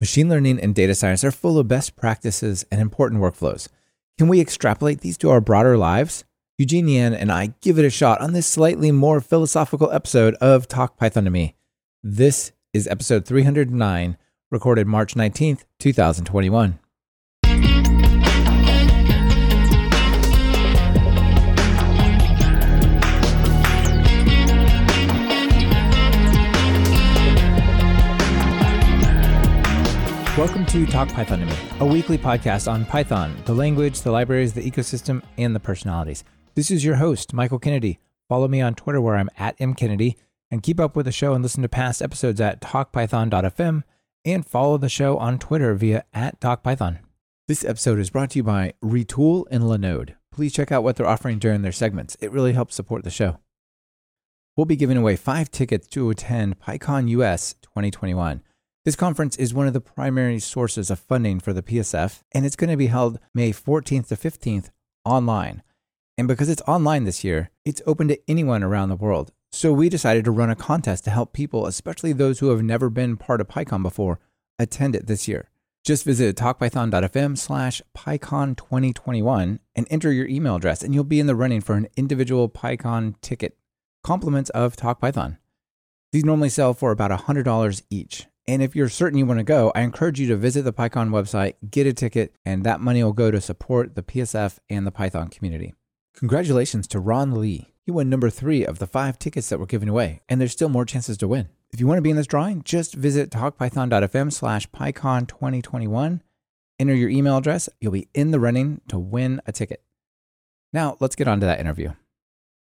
Machine learning and data science are full of best practices and important workflows. Can we extrapolate these to our broader lives? Eugene Yan and I give it a shot on this slightly more philosophical episode of Talk Python to Me. This is episode 309, recorded March 19th, 2021. Welcome to Talk Python to Me, a weekly podcast on Python, the language, the libraries, the ecosystem, and the personalities. This is your host, Michael Kennedy. Follow me on Twitter where I'm at mkennedy, and keep up with the show and listen to past episodes at talkpython.fm, and follow the show on Twitter via at talkpython. This episode is brought to you by Retool and Linode. Please check out what they're offering during their segments. It really helps support the show. We'll be giving away five tickets to attend PyCon US 2021. This conference is one of the primary sources of funding for the PSF, and it's going to be held May 14th to 15th online. And because it's online this year, it's open to anyone around the world. So we decided to run a contest to help people, especially those who have never been part of PyCon before, attend it this year. Just visit talkpython.fm slash PyCon 2021 and enter your email address, and you'll be in the running for an individual PyCon ticket. Compliments of TalkPython. These normally sell for about $100 each, and if you're certain you want to go, I encourage you to visit the PyCon website, get a ticket, and that money will go to support the PSF and the Python community. Congratulations to Ron Lee. He won number three of the five tickets that were given away, and there's still more chances to win. If you want to be in this drawing, just visit talkpython.fm slash PyCon 2021. Enter your email address. You'll be in the running to win a ticket. Now, let's get on to that interview.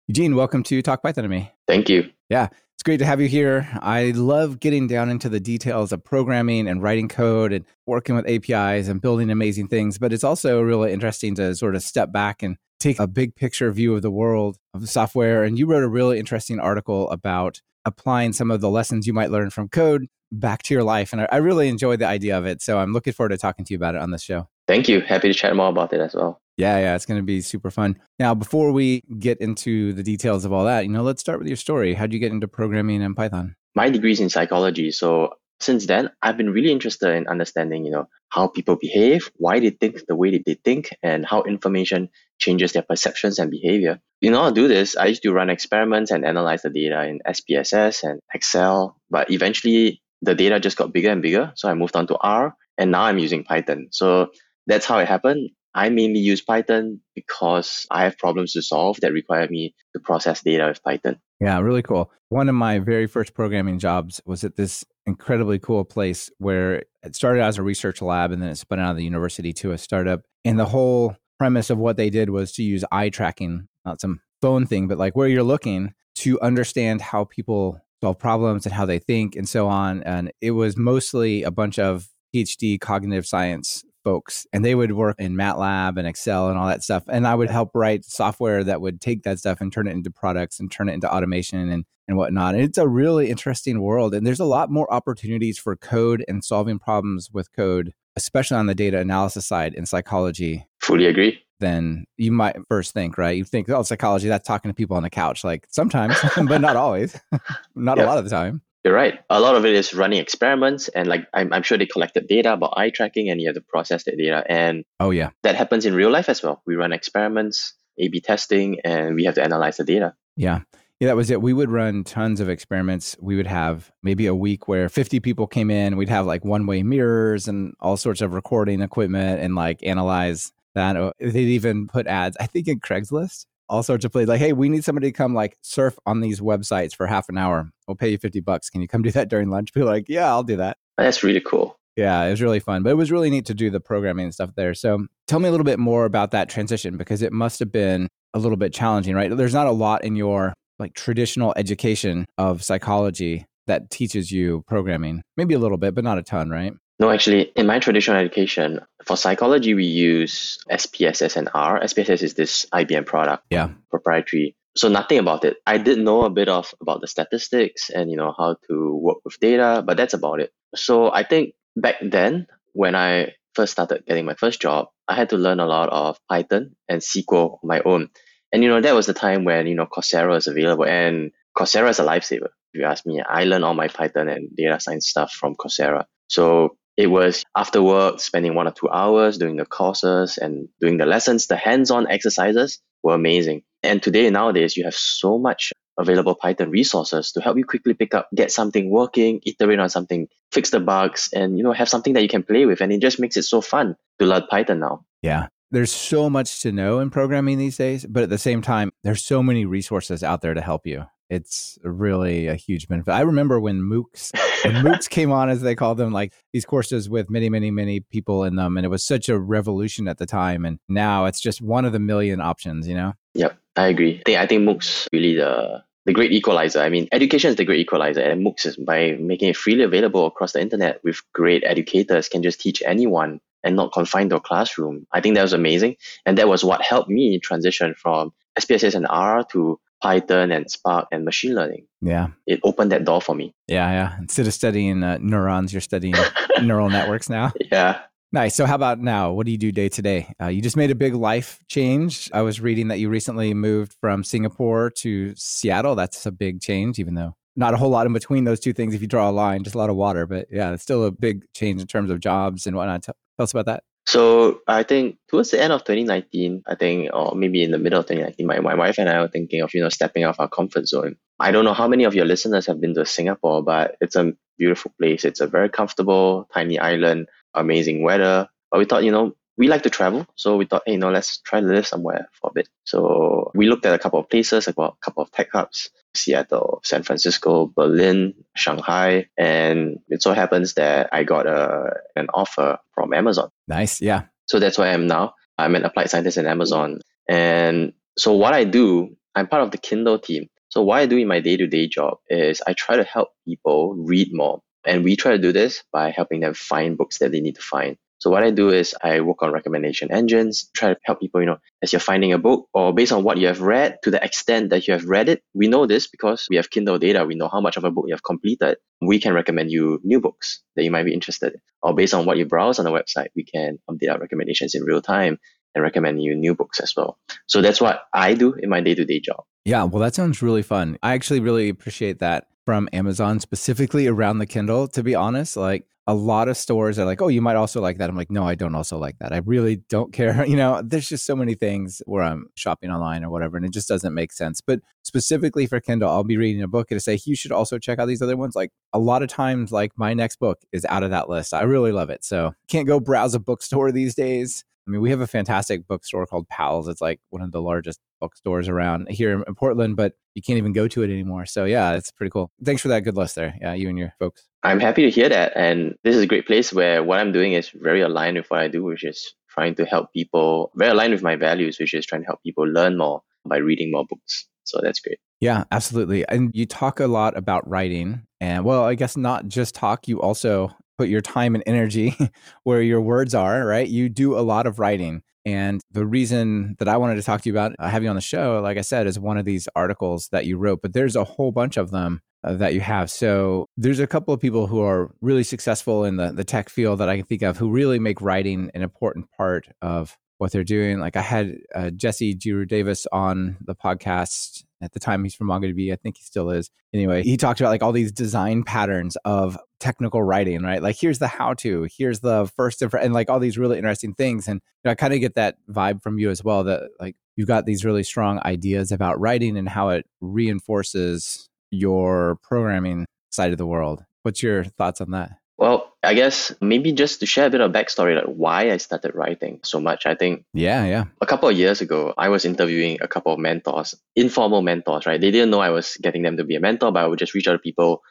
Eugene, welcome to Talk Python to me. Thank you. Yeah, it's great to have you here. I love getting down into the details of programming and writing code and working with APIs and building amazing things. But it's also really interesting to sort of step back and take a big picture view of the world of the software. And you wrote a really interesting article about applying some of the lessons you might learn from code back to your life. And I, really enjoyed the idea of it. So I'm looking forward to talking to you about it on this show. Thank you. Happy to chat more about it as well. Yeah, yeah, it's going to be super fun. Now, before we get into the details of all that, you know, let's start with your story. How'd you get into programming and Python? My degree is in psychology, so since then, I've been really interested in understanding, you know, how people behave, why they think the way that they think, and how information changes their perceptions and behavior. In order to do this, I used to run experiments and analyze the data in SPSS and Excel, but eventually the data just got bigger and bigger, so I moved on to R, and now I'm using Python. So that's how it happened. I mainly use Python because I have problems to solve that require me to process data with Python. Yeah, really cool. One of my very first programming jobs was at this incredibly cool place where it started as a research lab and then it spun out of the university to a startup. And the whole premise of what they did was to use eye tracking, not some phone thing, but like where you're looking to understand how people solve problems and how they think and so on. And it was mostly a bunch of PhD cognitive science folks and they would work in MATLAB and Excel and all that stuff. And I would help write software that would take that stuff and turn it into products and turn it into automation and, and whatnot. And it's a really interesting world. And there's a lot more opportunities for code and solving problems with code, especially on the data analysis side in psychology. Fully agree. Then you might first think, right? You think, oh, psychology, that's talking to people on the couch. Like sometimes, but not always, not a lot of the time. You're right. A lot of it is running experiments, and like I'm, I'm sure they collected data about eye tracking, and you have to process that data. And oh yeah, that happens in real life as well. We run experiments, A/B testing, and we have to analyze the data. Yeah. Yeah, that was it. We would run tons of experiments. We would have maybe a week where 50 people came in. We'd have like one way mirrors and all sorts of recording equipment and like analyze that. They'd even put ads, I think, in Craigslist all sorts of places. Like, hey, we need somebody to come like surf on these websites for half an hour. We'll pay you 50 bucks. Can you come do that during lunch? Be like, yeah, I'll do that. Oh, that's really cool. Yeah, it was really fun. But it was really neat to do the programming and stuff there. So tell me a little bit more about that transition because it must have been a little bit challenging, right? There's not a lot in your like traditional education of psychology that teaches you programming. Maybe a little bit, but not a ton, right? No, actually, in my traditional education, for psychology, we use SPSS and R. SPSS is this IBM product, yeah, proprietary. So nothing about it. I did know a bit of about the statistics and you know how to work with data, but that's about it. So I think back then, when I first started getting my first job, I had to learn a lot of Python and SQL on my own. And you know that was the time when you know Coursera was available, and Coursera is a lifesaver. If you ask me, I learned all my Python and data science stuff from Coursera. So It was after work, spending one or two hours doing the courses and doing the lessons. The hands-on exercises were amazing. And today, nowadays, you have so much available Python resources to help you quickly pick up, get something working, iterate on something, fix the bugs, and you know have something that you can play with. And it just makes it so fun to learn Python now. Yeah. There's so much to know in programming these days, but at the same time, there's so many resources out there to help you. It's really a huge benefit. I remember when MOOCs, when MOOCs came on, as they called them, like these courses with many, many, many people in them, and it was such a revolution at the time. And now it's just one of the million options. You know? Yep, I agree. I think I think MOOCs really the the great equalizer. I mean, education is the great equalizer, and MOOCs is by making it freely available across the internet with great educators can just teach anyone and not confined to a classroom. I think that was amazing, and that was what helped me transition from SPSS and R to Python and Spark and machine learning. Yeah. It opened that door for me. Yeah, yeah. Instead of studying uh, neurons, you're studying neural networks now. Yeah. Nice. So, how about now? What do you do day to day? Uh, you just made a big life change. I was reading that you recently moved from Singapore to Seattle. That's a big change, even though not a whole lot in between those two things if you draw a line, just a lot of water. But yeah, it's still a big change in terms of jobs and whatnot. Tell, tell us about that. So I think towards the end of 2019, I think, or maybe in the middle of 2019, my, my wife and I were thinking of, you know, stepping off our comfort zone. I don't know how many of your listeners have been to Singapore, but it's a beautiful place. It's a very comfortable, tiny island, amazing weather. But we thought, you know, we like to travel. So we thought, hey, you know, let's try to live somewhere for a bit. So we looked at a couple of places, like a couple of tech hubs. Seattle, San Francisco, Berlin, Shanghai, and it so happens that I got a an offer from Amazon. Nice, yeah. So that's where I am now. I'm an applied scientist in Amazon, and so what I do, I'm part of the Kindle team. So what I do in my day to day job is I try to help people read more, and we try to do this by helping them find books that they need to find. So what I do is I work on recommendation engines, try to help people, you know, as you're finding a book or based on what you have read to the extent that you have read it. We know this because we have Kindle data. We know how much of a book you have completed. We can recommend you new books that you might be interested in. Or based on what you browse on the website, we can update our recommendations in real time and recommend you new books as well. So that's what I do in my day to day job. Yeah, well, that sounds really fun. I actually really appreciate that from Amazon, specifically around the Kindle, to be honest. Like, a lot of stores are like, oh, you might also like that. I'm like, no, I don't also like that. I really don't care. You know, there's just so many things where I'm shopping online or whatever, and it just doesn't make sense. But specifically for Kindle, I'll be reading a book and say, you should also check out these other ones. Like a lot of times, like my next book is out of that list. I really love it. So can't go browse a bookstore these days. I mean, we have a fantastic bookstore called Powell's. It's like one of the largest bookstores around here in Portland, but you can't even go to it anymore. So yeah, it's pretty cool. Thanks for that good list there. Yeah, you and your folks. I'm happy to hear that. And this is a great place where what I'm doing is very aligned with what I do, which is trying to help people, very aligned with my values, which is trying to help people learn more by reading more books. So that's great. Yeah, absolutely. And you talk a lot about writing. And well, I guess not just talk, you also put your time and energy where your words are, right? You do a lot of writing. And the reason that I wanted to talk to you about uh, having you on the show, like I said, is one of these articles that you wrote, but there's a whole bunch of them uh, that you have. So there's a couple of people who are really successful in the, the tech field that I can think of who really make writing an important part of what they're doing. Like I had uh, Jesse Jiryu Davis on the podcast at the time he's from MongoDB. I think he still is. Anyway, he talked about like all these design patterns of technical writing, right? Like here's the how to, here's the first, and like all these really interesting things. And you know, I kind of get that vibe from you as well that like you've got these really strong ideas about writing and how it reinforces your programming side of the world. What's your thoughts on that? Well, I guess maybe just to share a bit of backstory, like why I started writing so much. I think yeah, yeah. A couple of years ago, I was interviewing a couple of mentors, informal mentors, right? They didn't know I was getting them to be a mentor, but I would just reach out to people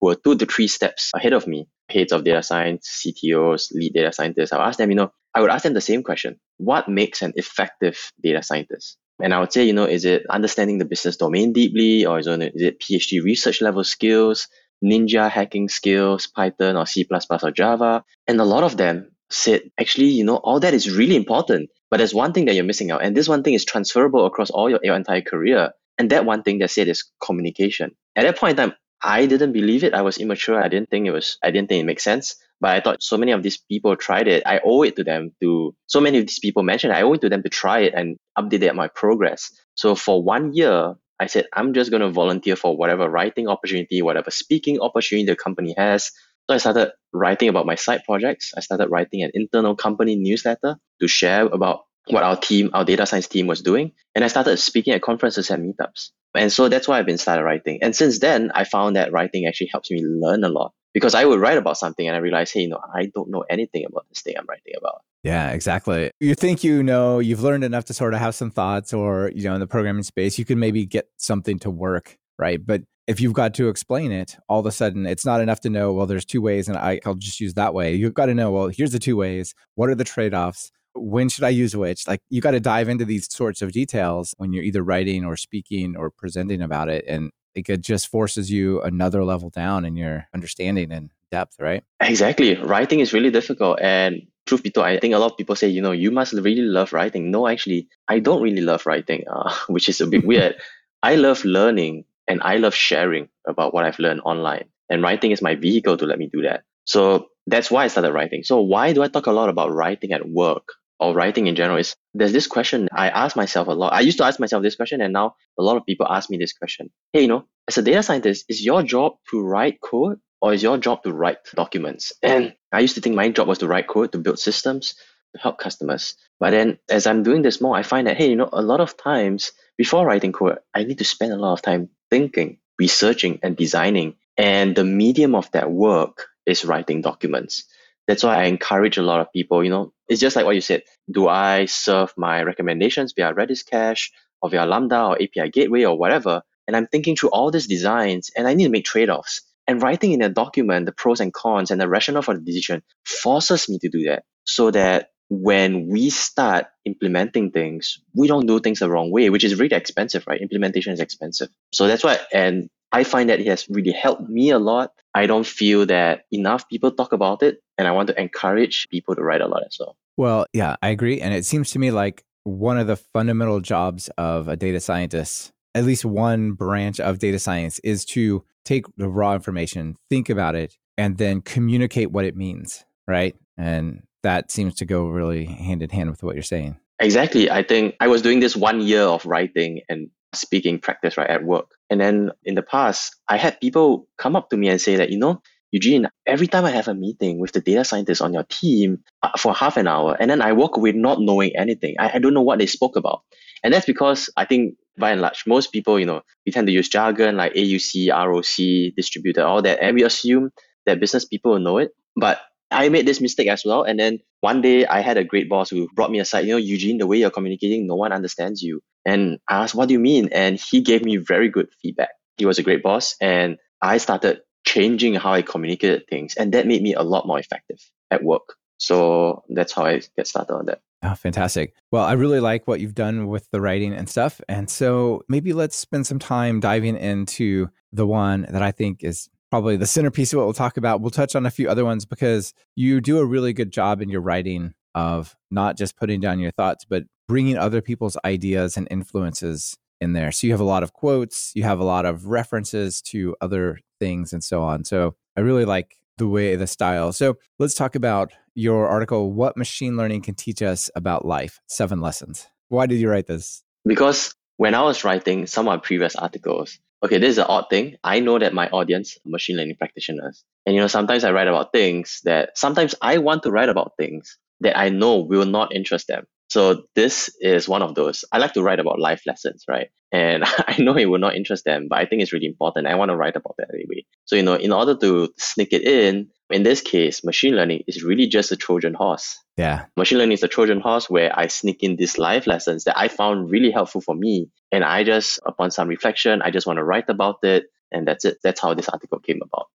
who were two to three steps ahead of me, heads of data science, CTOs, lead data scientists. I would ask them, you know, I would ask them the same question: What makes an effective data scientist? And I would say, you know, is it understanding the business domain deeply, or is it PhD research level skills? Ninja hacking skills, Python or C++ or Java. And a lot of them said, actually, you know, all that is really important, but there's one thing that you're missing out. And this one thing is transferable across all your, your entire career. And that one thing they said is communication. At that point in time, I didn't believe it. I was immature. I didn't think it was, I didn't think it makes sense. But I thought so many of these people tried it. I owe it to them to, so many of these people mentioned, I owe it to them to try it and update my progress. So for one year, I said, I'm just going to volunteer for whatever writing opportunity, whatever speaking opportunity the company has. So I started writing about my side projects. I started writing an internal company newsletter to share about what our team, our data science team was doing. And I started speaking at conferences and meetups. And so that's why I've been started writing. And since then, I found that writing actually helps me learn a lot because I would write about something and I realized, hey, you know, I don't know anything about this thing I'm writing about. Yeah, exactly. You think you know, you've learned enough to sort of have some thoughts or, you know, in the programming space, you can maybe get something to work, right? But if you've got to explain it, all of a sudden it's not enough to know, well, there's two ways and I, I'll just use that way. You've got to know, well, here's the two ways. What are the trade offs? When should I use which? Like you got to dive into these sorts of details when you're either writing or speaking or presenting about it. And it just forces you another level down in your understanding and depth, right? Exactly. Writing is really difficult. And truth be told, I think a lot of people say, you know, you must really love writing. No, actually, I don't really love writing, uh, which is a bit weird. I love learning and I love sharing about what I've learned online. And writing is my vehicle to let me do that. So that's why I started writing. So why do I talk a lot about writing at work or writing in general? Is there's this question I ask myself a lot. I used to ask myself this question, and now a lot of people ask me this question. Hey, you know, as a data scientist, is your job to write code or is your job to write documents? And I used to think my job was to write code, to build systems, to help customers. But then as I'm doing this more, I find that, hey, you know, a lot of times before writing code, I need to spend a lot of time thinking, researching, and designing. And the medium of that work is writing documents. That's why I encourage a lot of people, you know, it's just like what you said. Do I serve my recommendations via Redis cache or via Lambda or API gateway or whatever? And I'm thinking through all these designs and I need to make trade offs. And writing in a document the pros and cons and the rationale for the decision forces me to do that so that when we start implementing things, we don't do things the wrong way, which is really expensive, right? Implementation is expensive. So that's why, and I find that it has really helped me a lot. I don't feel that enough people talk about it, and I want to encourage people to write a lot as well. Well, yeah, I agree. And it seems to me like one of the fundamental jobs of a data scientist, at least one branch of data science, is to take the raw information, think about it, and then communicate what it means, right? And that seems to go really hand in hand with what you're saying. Exactly. I think I was doing this one year of writing and speaking practice right at work. And then in the past, I had people come up to me and say that, you know, Eugene, every time I have a meeting with the data scientists on your team uh, for half an hour, and then I walk away not knowing anything. I, I don't know what they spoke about. And that's because I think by and large, most people, you know, we tend to use jargon like AUC, ROC, distributor, all that, and we assume that business people know it. But I made this mistake as well. And then one day I had a great boss who brought me aside, you know, Eugene, the way you're communicating, no one understands you. And I asked, what do you mean? And he gave me very good feedback. He was a great boss. And I started changing how I communicated things. And that made me a lot more effective at work. So that's how I get started on that. Oh, fantastic. Well, I really like what you've done with the writing and stuff. And so maybe let's spend some time diving into the one that I think is probably the centerpiece of what we'll talk about. We'll touch on a few other ones because you do a really good job in your writing of not just putting down your thoughts, but bringing other people's ideas and influences in there. So you have a lot of quotes, you have a lot of references to other things and so on. So I really like the way the style. So let's talk about your article, What Machine Learning Can Teach Us About Life Seven Lessons. Why did you write this? Because when I was writing some of my previous articles, okay, this is an odd thing. I know that my audience machine learning practitioners. And you know, sometimes I write about things that sometimes I want to write about things that I know will not interest them. So this is one of those. I like to write about life lessons, right? And I know it will not interest them, but I think it's really important. I want to write about that anyway. So, you know, in order to sneak it in, in this case, machine learning is really just a Trojan horse. Yeah. Machine learning is a Trojan horse where I sneak in these life lessons that I found really helpful for me. And I just, upon some reflection, I just want to write about it. And that's it. That's how this article came about.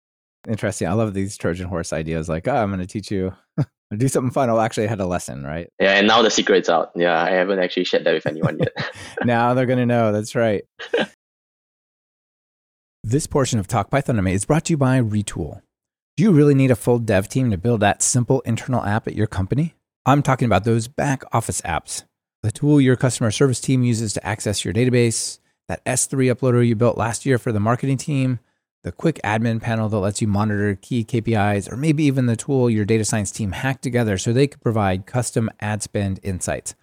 Interesting. I love these Trojan horse ideas. Like, oh, I'm going to teach you do something fun. Oh, actually, had a lesson, right? Yeah, and now the secret's out. Yeah, I haven't actually shared that with anyone yet. now they're going to know. That's right. this portion of Talk Python to Me is brought to you by Retool. Do you really need a full dev team to build that simple internal app at your company? I'm talking about those back office apps. The tool your customer service team uses to access your database, that S3 uploader you built last year for the marketing team, the quick admin panel that lets you monitor key KPIs, or maybe even the tool your data science team hacked together so they could provide custom ad spend insights.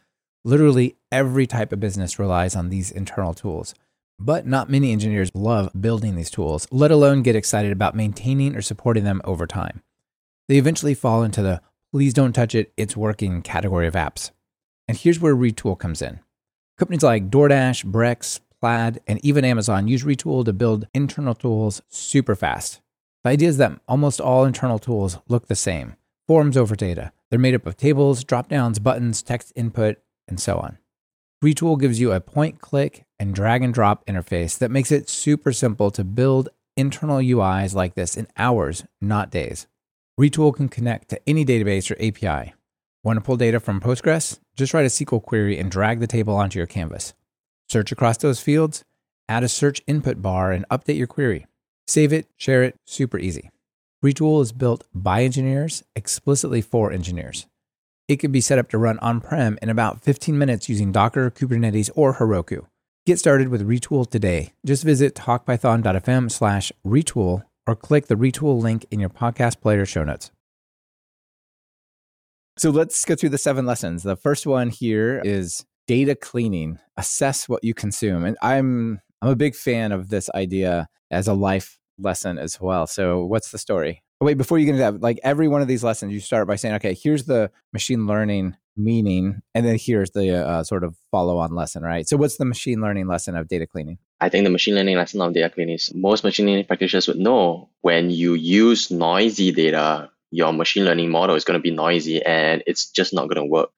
Literally every type of business relies on these internal tools. But not many engineers love building these tools, let alone get excited about maintaining or supporting them over time. They eventually fall into the please don't touch it, it's working category of apps. And here's where Retool comes in. Companies like DoorDash, Brex, Plaid, and even Amazon use Retool to build internal tools super fast. The idea is that almost all internal tools look the same forms over data. They're made up of tables, drop downs, buttons, text input, and so on. Retool gives you a point click and drag and drop interface that makes it super simple to build internal UIs like this in hours, not days. Retool can connect to any database or API. Want to pull data from Postgres? Just write a SQL query and drag the table onto your canvas. Search across those fields, add a search input bar, and update your query. Save it, share it, super easy. Retool is built by engineers explicitly for engineers. It can be set up to run on prem in about 15 minutes using Docker, Kubernetes, or Heroku. Get started with Retool today. Just visit talkpython.fm slash retool or click the Retool link in your podcast player show notes. So let's go through the seven lessons. The first one here is data cleaning. Assess what you consume. And I'm I'm a big fan of this idea as a life lesson as well. So what's the story? Oh, wait, before you get into that, like every one of these lessons, you start by saying, okay, here's the machine learning meaning, and then here's the uh, sort of follow on lesson, right? So, what's the machine learning lesson of data cleaning? I think the machine learning lesson of data cleaning is most machine learning practitioners would know when you use noisy data, your machine learning model is going to be noisy and it's just not going to work.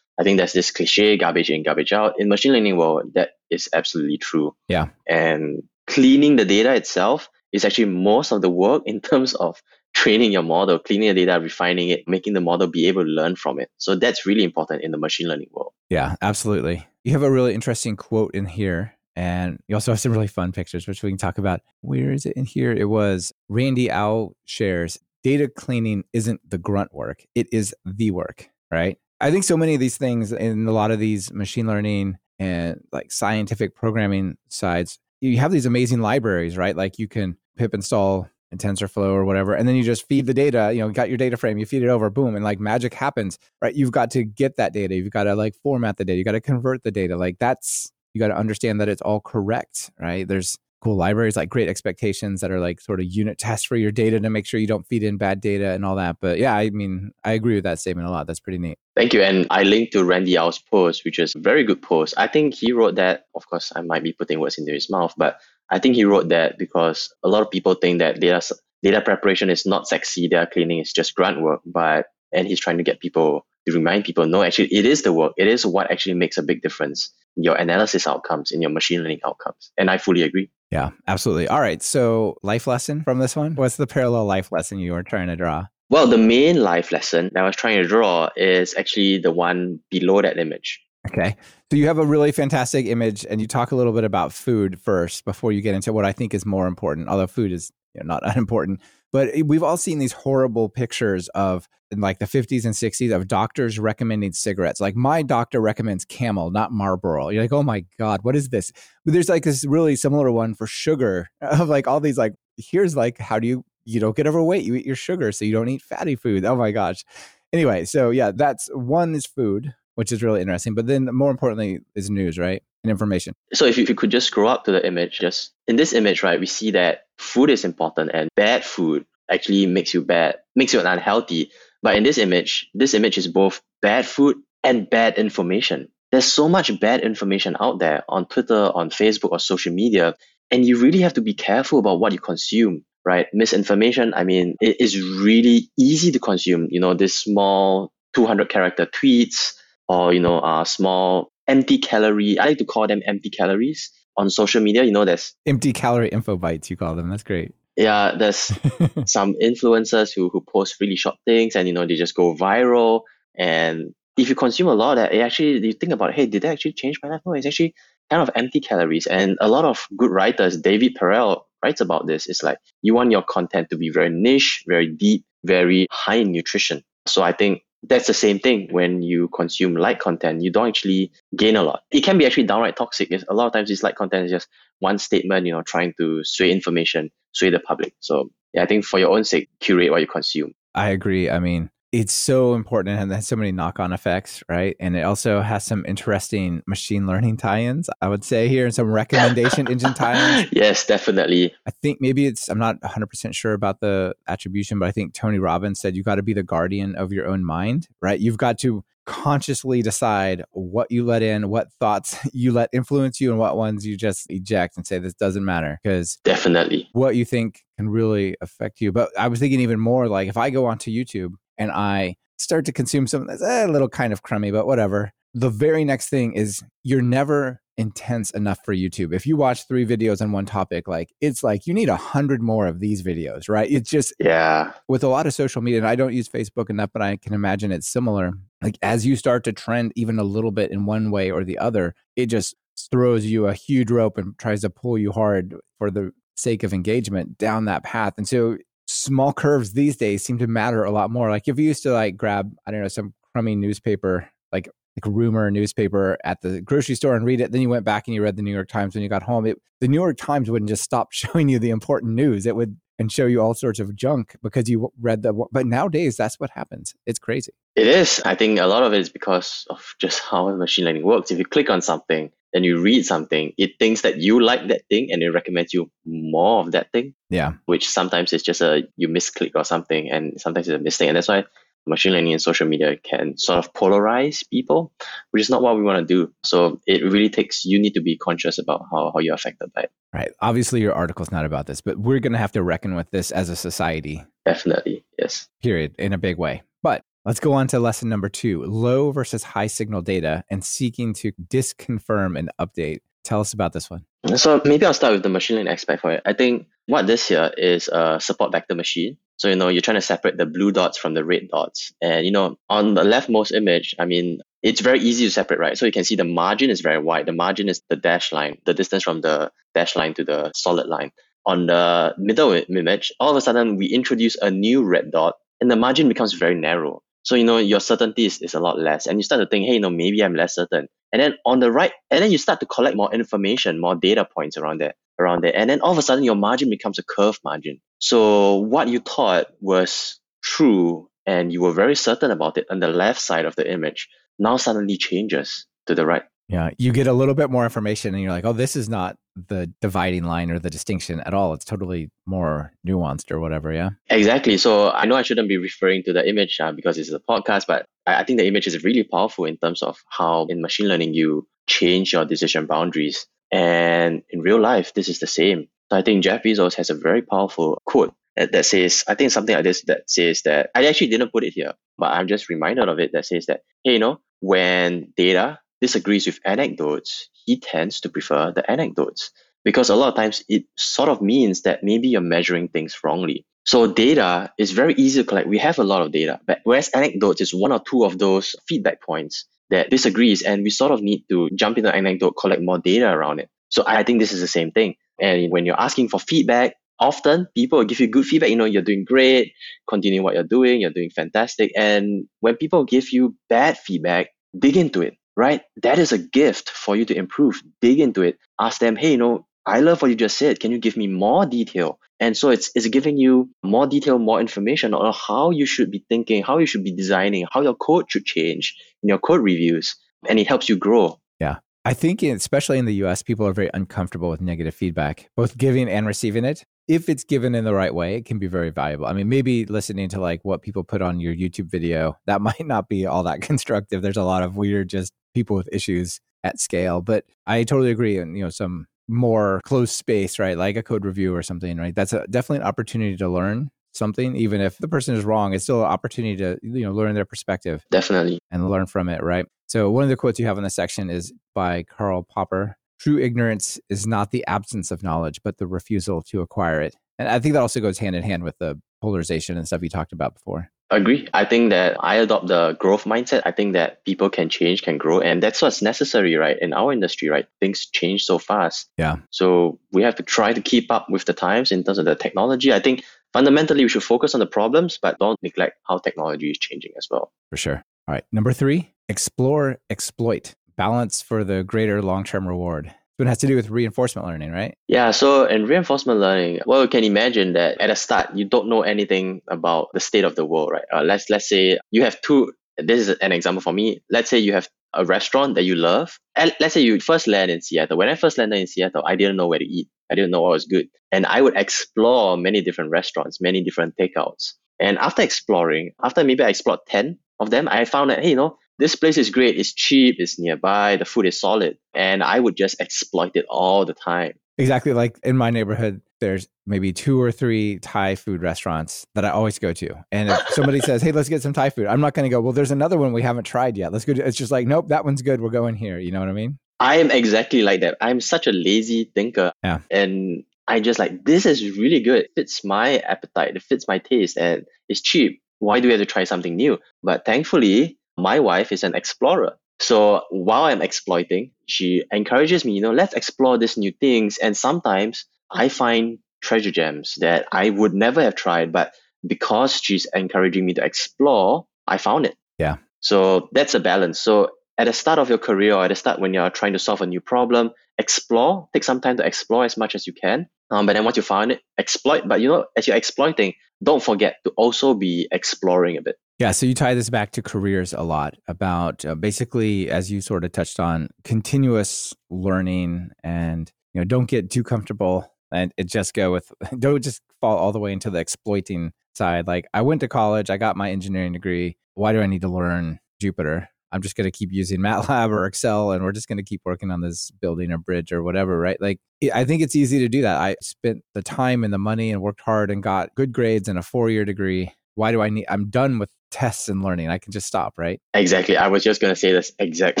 I think that's this cliche garbage in, garbage out. In machine learning world, that is absolutely true. Yeah. And cleaning the data itself is actually most of the work in terms of training your model, cleaning the data, refining it, making the model be able to learn from it. So that's really important in the machine learning world. Yeah, absolutely. You have a really interesting quote in here. And you also have some really fun pictures, which we can talk about. Where is it in here? It was Randy Au shares data cleaning isn't the grunt work, it is the work, right? I think so many of these things in a lot of these machine learning and like scientific programming sides, you have these amazing libraries, right? Like you can pip install in TensorFlow or whatever, and then you just feed the data. You know, got your data frame, you feed it over, boom, and like magic happens, right? You've got to get that data. You've got to like format the data. You got to convert the data. Like that's you got to understand that it's all correct, right? There's cool libraries like Great Expectations that are like sort of unit tests for your data to make sure you don't feed in bad data and all that. But yeah, I mean, I agree with that statement a lot. That's pretty neat. Thank you. And I linked to Randy Au's post, which is a very good post. I think he wrote that, of course, I might be putting words into his mouth, but I think he wrote that because a lot of people think that data data preparation is not sexy, data cleaning is just grunt work. But and he's trying to get people to remind people, no, actually, it is the work. It is what actually makes a big difference in your analysis outcomes, in your machine learning outcomes. And I fully agree. Yeah, absolutely. All right. So, life lesson from this one? What's the parallel life lesson you were trying to draw? Well, the main life lesson that I was trying to draw is actually the one below that image. Okay. So you have a really fantastic image and you talk a little bit about food first before you get into what I think is more important, although food is you know, not unimportant. But we've all seen these horrible pictures of like the 50s and 60s of doctors recommending cigarettes. Like my doctor recommends Camel, not Marlboro. You're like, oh my God, what is this? But there's like this really similar one for sugar of like all these like, here's like, how do you, you don't get overweight. You eat your sugar, so you don't eat fatty food. Oh my gosh. Anyway, so yeah, that's one is food which is really interesting. But then more importantly is news, right? And information. So if you, if you could just scroll up to the image, just in this image, right, we see that food is important and bad food actually makes you bad, makes you unhealthy. But in this image, this image is both bad food and bad information. There's so much bad information out there on Twitter, on Facebook, or social media. And you really have to be careful about what you consume, right? Misinformation, I mean, it is really easy to consume. You know, this small 200 character tweets, or you know uh, small empty calorie i like to call them empty calories on social media you know there's empty calorie info bites you call them. That's great. Yeah there's some influencers who, who post really short things and you know they just go viral. And if you consume a lot of that it actually you think about hey did that actually change my life? No it's actually kind of empty calories. And a lot of good writers david perell writes about this. It's like you want your content to be very niche very deep very high in nutrition. So i think that's the same thing. When you consume light content you don't actually gain a lot. It can be actually downright toxic. A lot of times this light content is just one statement you know trying to sway information sway the public. So yeah i think for your own sake curate what you consume. I agree. I mean it's so important and has so many knock-on effects, right? And it also has some interesting machine learning tie-ins, I would say here, and some recommendation engine tie-ins. Yes, definitely. I think maybe it's I'm not 100% sure about the attribution, but I think Tony Robbins said you got to be the guardian of your own mind, right? You've got to consciously decide what you let in, what thoughts you let influence you, and what ones you just eject and say this doesn't matter because definitely what you think can really affect you. But I was thinking even more like if I go onto YouTube and I start to consume something that's eh, a little kind of crummy, but whatever. The very next thing is you're never intense enough for YouTube. If you watch three videos on one topic, like it's like you need a hundred more of these videos, right? It's just yeah. With a lot of social media, and I don't use Facebook enough, but I can imagine it's similar. Like as you start to trend even a little bit in one way or the other, it just throws you a huge rope and tries to pull you hard for the sake of engagement down that path. And so small curves these days seem to matter a lot more. Like if you used to like grab, I don't know, some crummy newspaper, like like rumor newspaper at the grocery store and read it, then you went back and you read the New York Times when you got home. It, the New York Times wouldn't just stop showing you the important news. It would and show you all sorts of junk because you read the but nowadays that's what happens it's crazy it is i think a lot of it is because of just how machine learning works if you click on something then you read something, it thinks that you like that thing and it recommends you more of that thing. Yeah. Which sometimes it's just a you misclick or something and sometimes it's a mistake. And that's why machine learning and social media can sort of polarize people, which is not what we want to do. So it really takes you need to be conscious about how, how you're affected by it. Right. Obviously your article's not about this, but we're gonna have to reckon with this as a society. Definitely. Yes. Period. In a big way. But Let's go on to lesson number two low versus high signal data and seeking to disconfirm and update. Tell us about this one. So maybe I'll start with the machine learning aspect for it. I think what this here is a support vector machine. So, you know, you're trying to separate the blue dots from the red dots. And, you know, on the leftmost image, I mean, it's very easy to separate, right? So you can see the margin is very wide. The margin is the dash line, the distance from the dash line to the solid line. On the middle image, all of a sudden we introduce a new red dot and the margin becomes very narrow. So, you know, your certainty is, is a lot less. And you start to think, hey, you know, maybe I'm less certain. And then on the right, and then you start to collect more information, more data points around there, around there. And then all of a sudden your margin becomes a curve margin. So what you thought was true and you were very certain about it on the left side of the image now suddenly changes to the right. Yeah, you get a little bit more information and you're like, oh, this is not the dividing line or the distinction at all. It's totally more nuanced or whatever. Yeah. Exactly. So I know I shouldn't be referring to the image uh, because it's a podcast, but I, I think the image is really powerful in terms of how in machine learning you change your decision boundaries. And in real life, this is the same. So I think Jeff Bezos has a very powerful quote that says, I think something like this that says that I actually didn't put it here, but I'm just reminded of it that says that, hey, you know, when data disagrees with anecdotes, he tends to prefer the anecdotes because a lot of times it sort of means that maybe you're measuring things wrongly. So data is very easy to collect. We have a lot of data, but whereas anecdotes is one or two of those feedback points that disagrees, and we sort of need to jump into anecdote, collect more data around it. So I think this is the same thing. And when you're asking for feedback, often people give you good feedback. You know, you're doing great, continue what you're doing, you're doing fantastic. And when people give you bad feedback, dig into it right? That is a gift for you to improve. Dig into it. Ask them, hey, you know, I love what you just said. Can you give me more detail? And so it's, it's giving you more detail, more information on how you should be thinking, how you should be designing, how your code should change in your code reviews. And it helps you grow. Yeah. I think, especially in the US, people are very uncomfortable with negative feedback, both giving and receiving it. If it's given in the right way, it can be very valuable. I mean, maybe listening to like what people put on your YouTube video, that might not be all that constructive. There's a lot of weird, just people with issues at scale. But I totally agree. And, you know, some more closed space, right? Like a code review or something, right? That's a, definitely an opportunity to learn something even if the person is wrong it's still an opportunity to you know learn their perspective definitely and learn from it right so one of the quotes you have in this section is by karl popper true ignorance is not the absence of knowledge but the refusal to acquire it and i think that also goes hand in hand with the polarization and stuff you talked about before agree. I think that I adopt the growth mindset. I think that people can change, can grow, and that's what's necessary, right? In our industry, right? Things change so fast. Yeah. So we have to try to keep up with the times in terms of the technology. I think fundamentally we should focus on the problems, but don't neglect how technology is changing as well. For sure. All right. Number three, explore, exploit, balance for the greater long term reward. It has to do with reinforcement learning, right? Yeah. So in reinforcement learning, well, you can imagine that at the start you don't know anything about the state of the world, right? Uh, let's let's say you have two. This is an example for me. Let's say you have a restaurant that you love. And let's say you first land in Seattle. When I first landed in Seattle, I didn't know where to eat. I didn't know what was good. And I would explore many different restaurants, many different takeouts. And after exploring, after maybe I explored 10 of them, I found that, hey, you know, this place is great. It's cheap. It's nearby. The food is solid. And I would just exploit it all the time. Exactly. Like in my neighborhood, there's maybe two or three Thai food restaurants that I always go to. And if somebody says, Hey, let's get some Thai food, I'm not going to go, Well, there's another one we haven't tried yet. Let's go. To, it's just like, Nope, that one's good. We're going here. You know what I mean? I am exactly like that. I'm such a lazy thinker. Yeah. And I just like, this is really good. It fits my appetite. It fits my taste and it's cheap. Why do we have to try something new? But thankfully, my wife is an explorer. So while I'm exploiting, she encourages me, you know, let's explore these new things. And sometimes I find treasure gems that I would never have tried, but because she's encouraging me to explore, I found it. Yeah. So that's a balance. So at the start of your career or at the start when you're trying to solve a new problem, explore, take some time to explore as much as you can. Um, but then once you find it, exploit. But you know, as you're exploiting, don't forget to also be exploring a bit. Yeah, so you tie this back to careers a lot about uh, basically, as you sort of touched on, continuous learning, and you know, don't get too comfortable and it just go with don't just fall all the way into the exploiting side. Like I went to college, I got my engineering degree. Why do I need to learn Jupyter? I'm just going to keep using MATLAB or Excel and we're just going to keep working on this building or bridge or whatever, right? Like, I think it's easy to do that. I spent the time and the money and worked hard and got good grades and a four year degree. Why do I need, I'm done with tests and learning. I can just stop, right? Exactly. I was just going to say this exact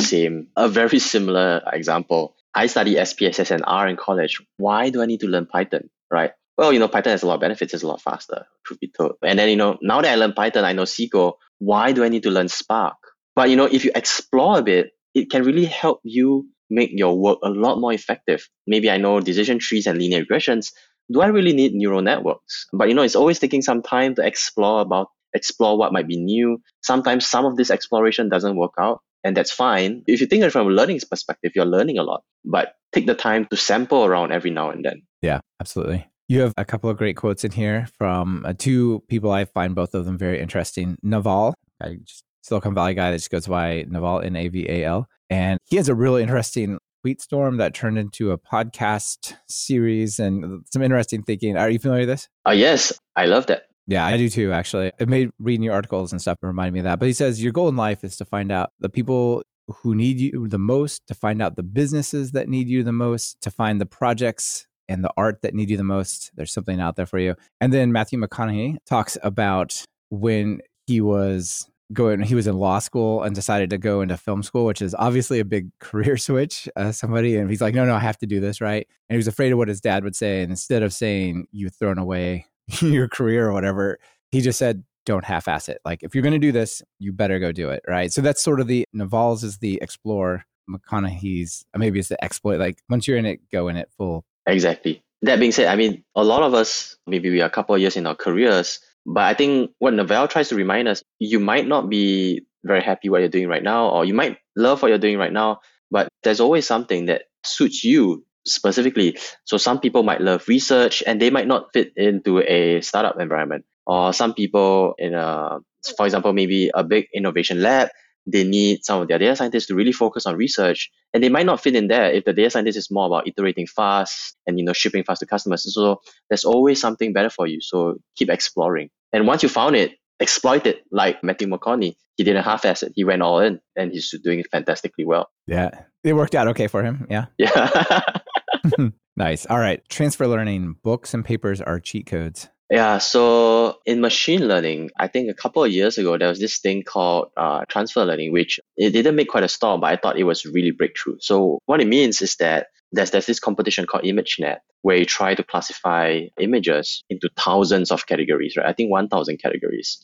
same, a very similar example. I study SPSS and R in college. Why do I need to learn Python, right? Well, you know, Python has a lot of benefits. It's a lot faster, truth be told. And then, you know, now that I learn Python, I know SQL. Why do I need to learn Spark? But you know, if you explore a bit, it can really help you make your work a lot more effective. Maybe I know decision trees and linear regressions. Do I really need neural networks? But you know, it's always taking some time to explore about explore what might be new. Sometimes some of this exploration doesn't work out, and that's fine. If you think of it from a learning perspective, you're learning a lot. But take the time to sample around every now and then. Yeah, absolutely. You have a couple of great quotes in here from uh, two people I find both of them very interesting. Naval, I just Silicon Valley guy that just goes by Naval, N A V A L. And he has a really interesting tweet storm that turned into a podcast series and some interesting thinking. Are you familiar with this? Uh, yes, I love that. Yeah, I do too, actually. It made reading your articles and stuff remind me of that. But he says your goal in life is to find out the people who need you the most, to find out the businesses that need you the most, to find the projects and the art that need you the most. There's something out there for you. And then Matthew McConaughey talks about when he was going he was in law school and decided to go into film school which is obviously a big career switch uh, somebody and he's like no no i have to do this right and he was afraid of what his dad would say and instead of saying you've thrown away your career or whatever he just said don't half-ass it. Like if you're going to do this you better go do it right? So that's sort of the naval's is the explore mcconaughey's uh, maybe it's the exploit like once you're in it go in it full. Exactly. That being said i mean a lot of us maybe we are a couple of years in our careers but I think what Naval tries to remind us, you might not be very happy what you're doing right now, or you might love what you're doing right now, but there's always something that suits you specifically. So some people might love research and they might not fit into a startup environment. Or some people in a, for example, maybe a big innovation lab, they need some of their data scientists to really focus on research. And they might not fit in there if the data scientist is more about iterating fast and you know shipping fast to customers. So there's always something better for you. So keep exploring. And once you found it exploit it like matthew mcconaughey. He didn't half-ass it he went all in and he's doing it fantastically well. Yeah. It worked out okay for him. Yeah. Yeah nice all right transfer learning books and papers are cheat codes yeah, so in machine learning, I think a couple of years ago, there was this thing called uh, transfer learning, which it didn't make quite a storm, but I thought it was really breakthrough. So what it means is that there's, there's this competition called ImageNet, where you try to classify images into thousands of categories, right? I think 1,000 categories.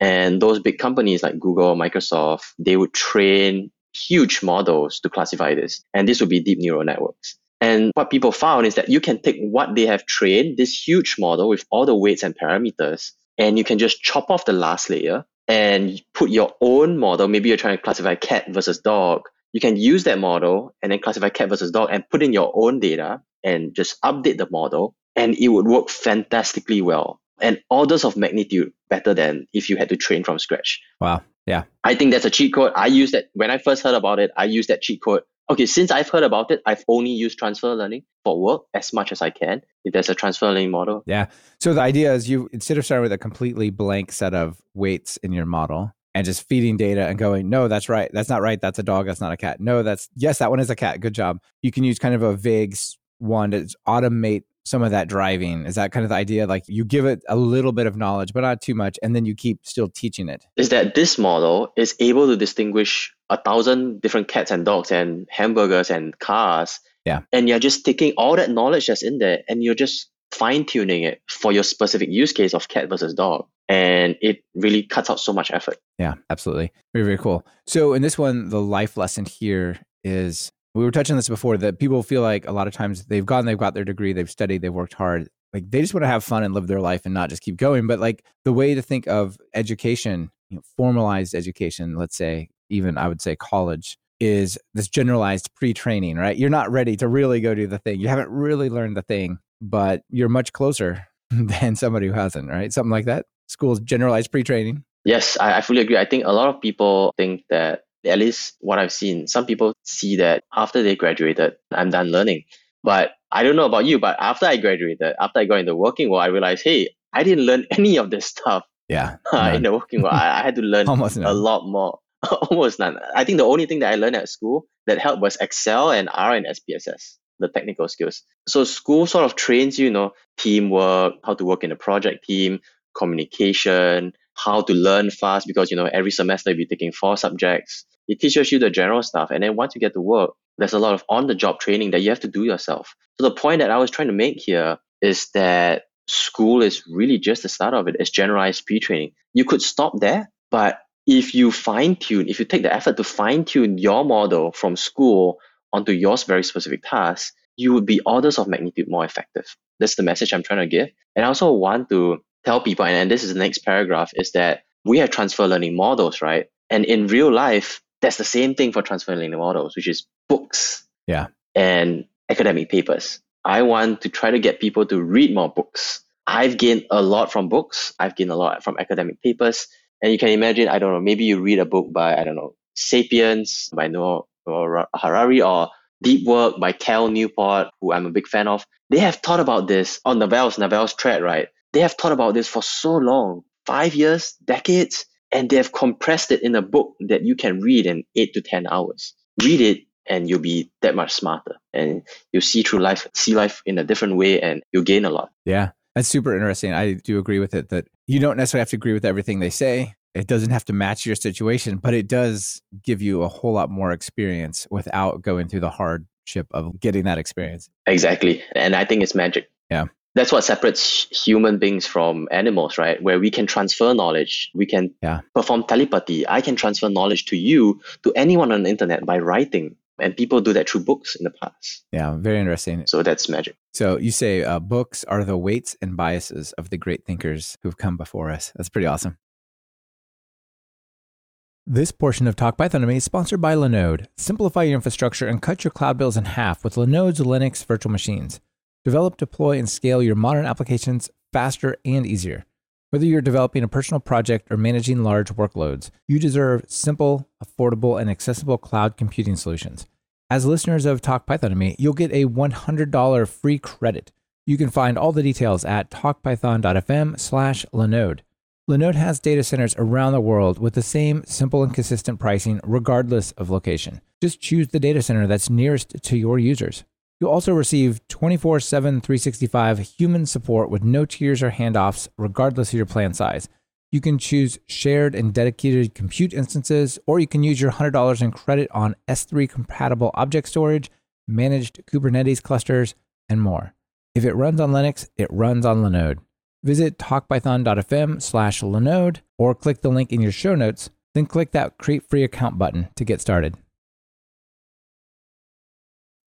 And those big companies like Google, Microsoft, they would train huge models to classify this. And this would be deep neural networks. And what people found is that you can take what they have trained, this huge model with all the weights and parameters, and you can just chop off the last layer and put your own model. Maybe you're trying to classify cat versus dog. you can use that model and then classify cat versus dog and put in your own data and just update the model and it would work fantastically well and orders of magnitude better than if you had to train from scratch. Wow. Yeah. I think that's a cheat code. I used that when I first heard about it, I used that cheat code. Okay, since I've heard about it, I've only used transfer learning for work as much as I can. If there's a transfer learning model. Yeah. So the idea is you instead of starting with a completely blank set of weights in your model and just feeding data and going, no, that's right. That's not right. That's a dog. That's not a cat. No, that's yes, that one is a cat. Good job. You can use kind of a vague one to automate some of that driving? Is that kind of the idea? Like you give it a little bit of knowledge, but not too much, and then you keep still teaching it. Is that this model is able to distinguish a thousand different cats and dogs and hamburgers and cars. Yeah. And you're just taking all that knowledge that's in there and you're just fine tuning it for your specific use case of cat versus dog. And it really cuts out so much effort. Yeah, absolutely. Very, very cool. So in this one, the life lesson here is we were touching this before that people feel like a lot of times they've gone, they've got their degree, they've studied, they've worked hard. Like they just want to have fun and live their life and not just keep going. But like the way to think of education, you know, formalized education, let's say, even I would say college, is this generalized pre training, right? You're not ready to really go do the thing. You haven't really learned the thing, but you're much closer than somebody who hasn't, right? Something like that. School's generalized pre training. Yes, I, I fully agree. I think a lot of people think that at least what I've seen, some people see that after they graduated, I'm done learning. But I don't know about you, but after I graduated, after I got into the working world, I realized, hey, I didn't learn any of this stuff. Yeah. Uh, in the working world, I, I had to learn Almost a lot more. Almost none. I think the only thing that I learned at school that helped was Excel and R and SPSS, the technical skills. So school sort of trains you, you know, teamwork, how to work in a project team, communication, how to learn fast because you know every semester you'll be taking four subjects. It teaches you the general stuff, and then once you get to work, there's a lot of on-the-job training that you have to do yourself. So the point that I was trying to make here is that school is really just the start of it. It's generalized pre-training. You could stop there, but if you fine-tune, if you take the effort to fine-tune your model from school onto your very specific task, you would be orders of magnitude more effective. That's the message I'm trying to give. And I also want to tell people, and this is the next paragraph, is that we have transfer learning models, right? And in real life, that's the same thing for transfer learning models, which is books. Yeah. And academic papers. I want to try to get people to read more books. I've gained a lot from books. I've gained a lot from academic papers. And you can imagine, I don't know, maybe you read a book by, I don't know, Sapiens by Noah Harari or Deep Work by Cal Newport, who I'm a big fan of. They have thought about this on Naval's, Naval's thread, right? They have thought about this for so long, five years, decades, and they have compressed it in a book that you can read in eight to 10 hours. Read it and you'll be that much smarter and you'll see through life, see life in a different way and you'll gain a lot. Yeah. That's super interesting. I do agree with it that you don't necessarily have to agree with everything they say. It doesn't have to match your situation, but it does give you a whole lot more experience without going through the hardship of getting that experience. Exactly. And I think it's magic. Yeah that's what separates human beings from animals, right? Where we can transfer knowledge, we can yeah. perform telepathy. I can transfer knowledge to you, to anyone on the internet by writing. And people do that through books in the past. Yeah, very interesting. So that's magic. So you say uh, books are the weights and biases of the great thinkers who've come before us. That's pretty awesome. This portion of Talk Python is sponsored by Linode. Simplify your infrastructure and cut your cloud bills in half with Linode's Linux virtual machines. Develop, deploy, and scale your modern applications faster and easier. Whether you're developing a personal project or managing large workloads, you deserve simple, affordable, and accessible cloud computing solutions. As listeners of Talk Python to me, you'll get a $100 free credit. You can find all the details at talkpython.fm slash Linode. Linode has data centers around the world with the same simple and consistent pricing regardless of location. Just choose the data center that's nearest to your users. You'll also receive 24 7, 365 human support with no tiers or handoffs, regardless of your plan size. You can choose shared and dedicated compute instances, or you can use your $100 in credit on S3 compatible object storage, managed Kubernetes clusters, and more. If it runs on Linux, it runs on Linode. Visit talkpython.fm slash Linode or click the link in your show notes, then click that Create Free Account button to get started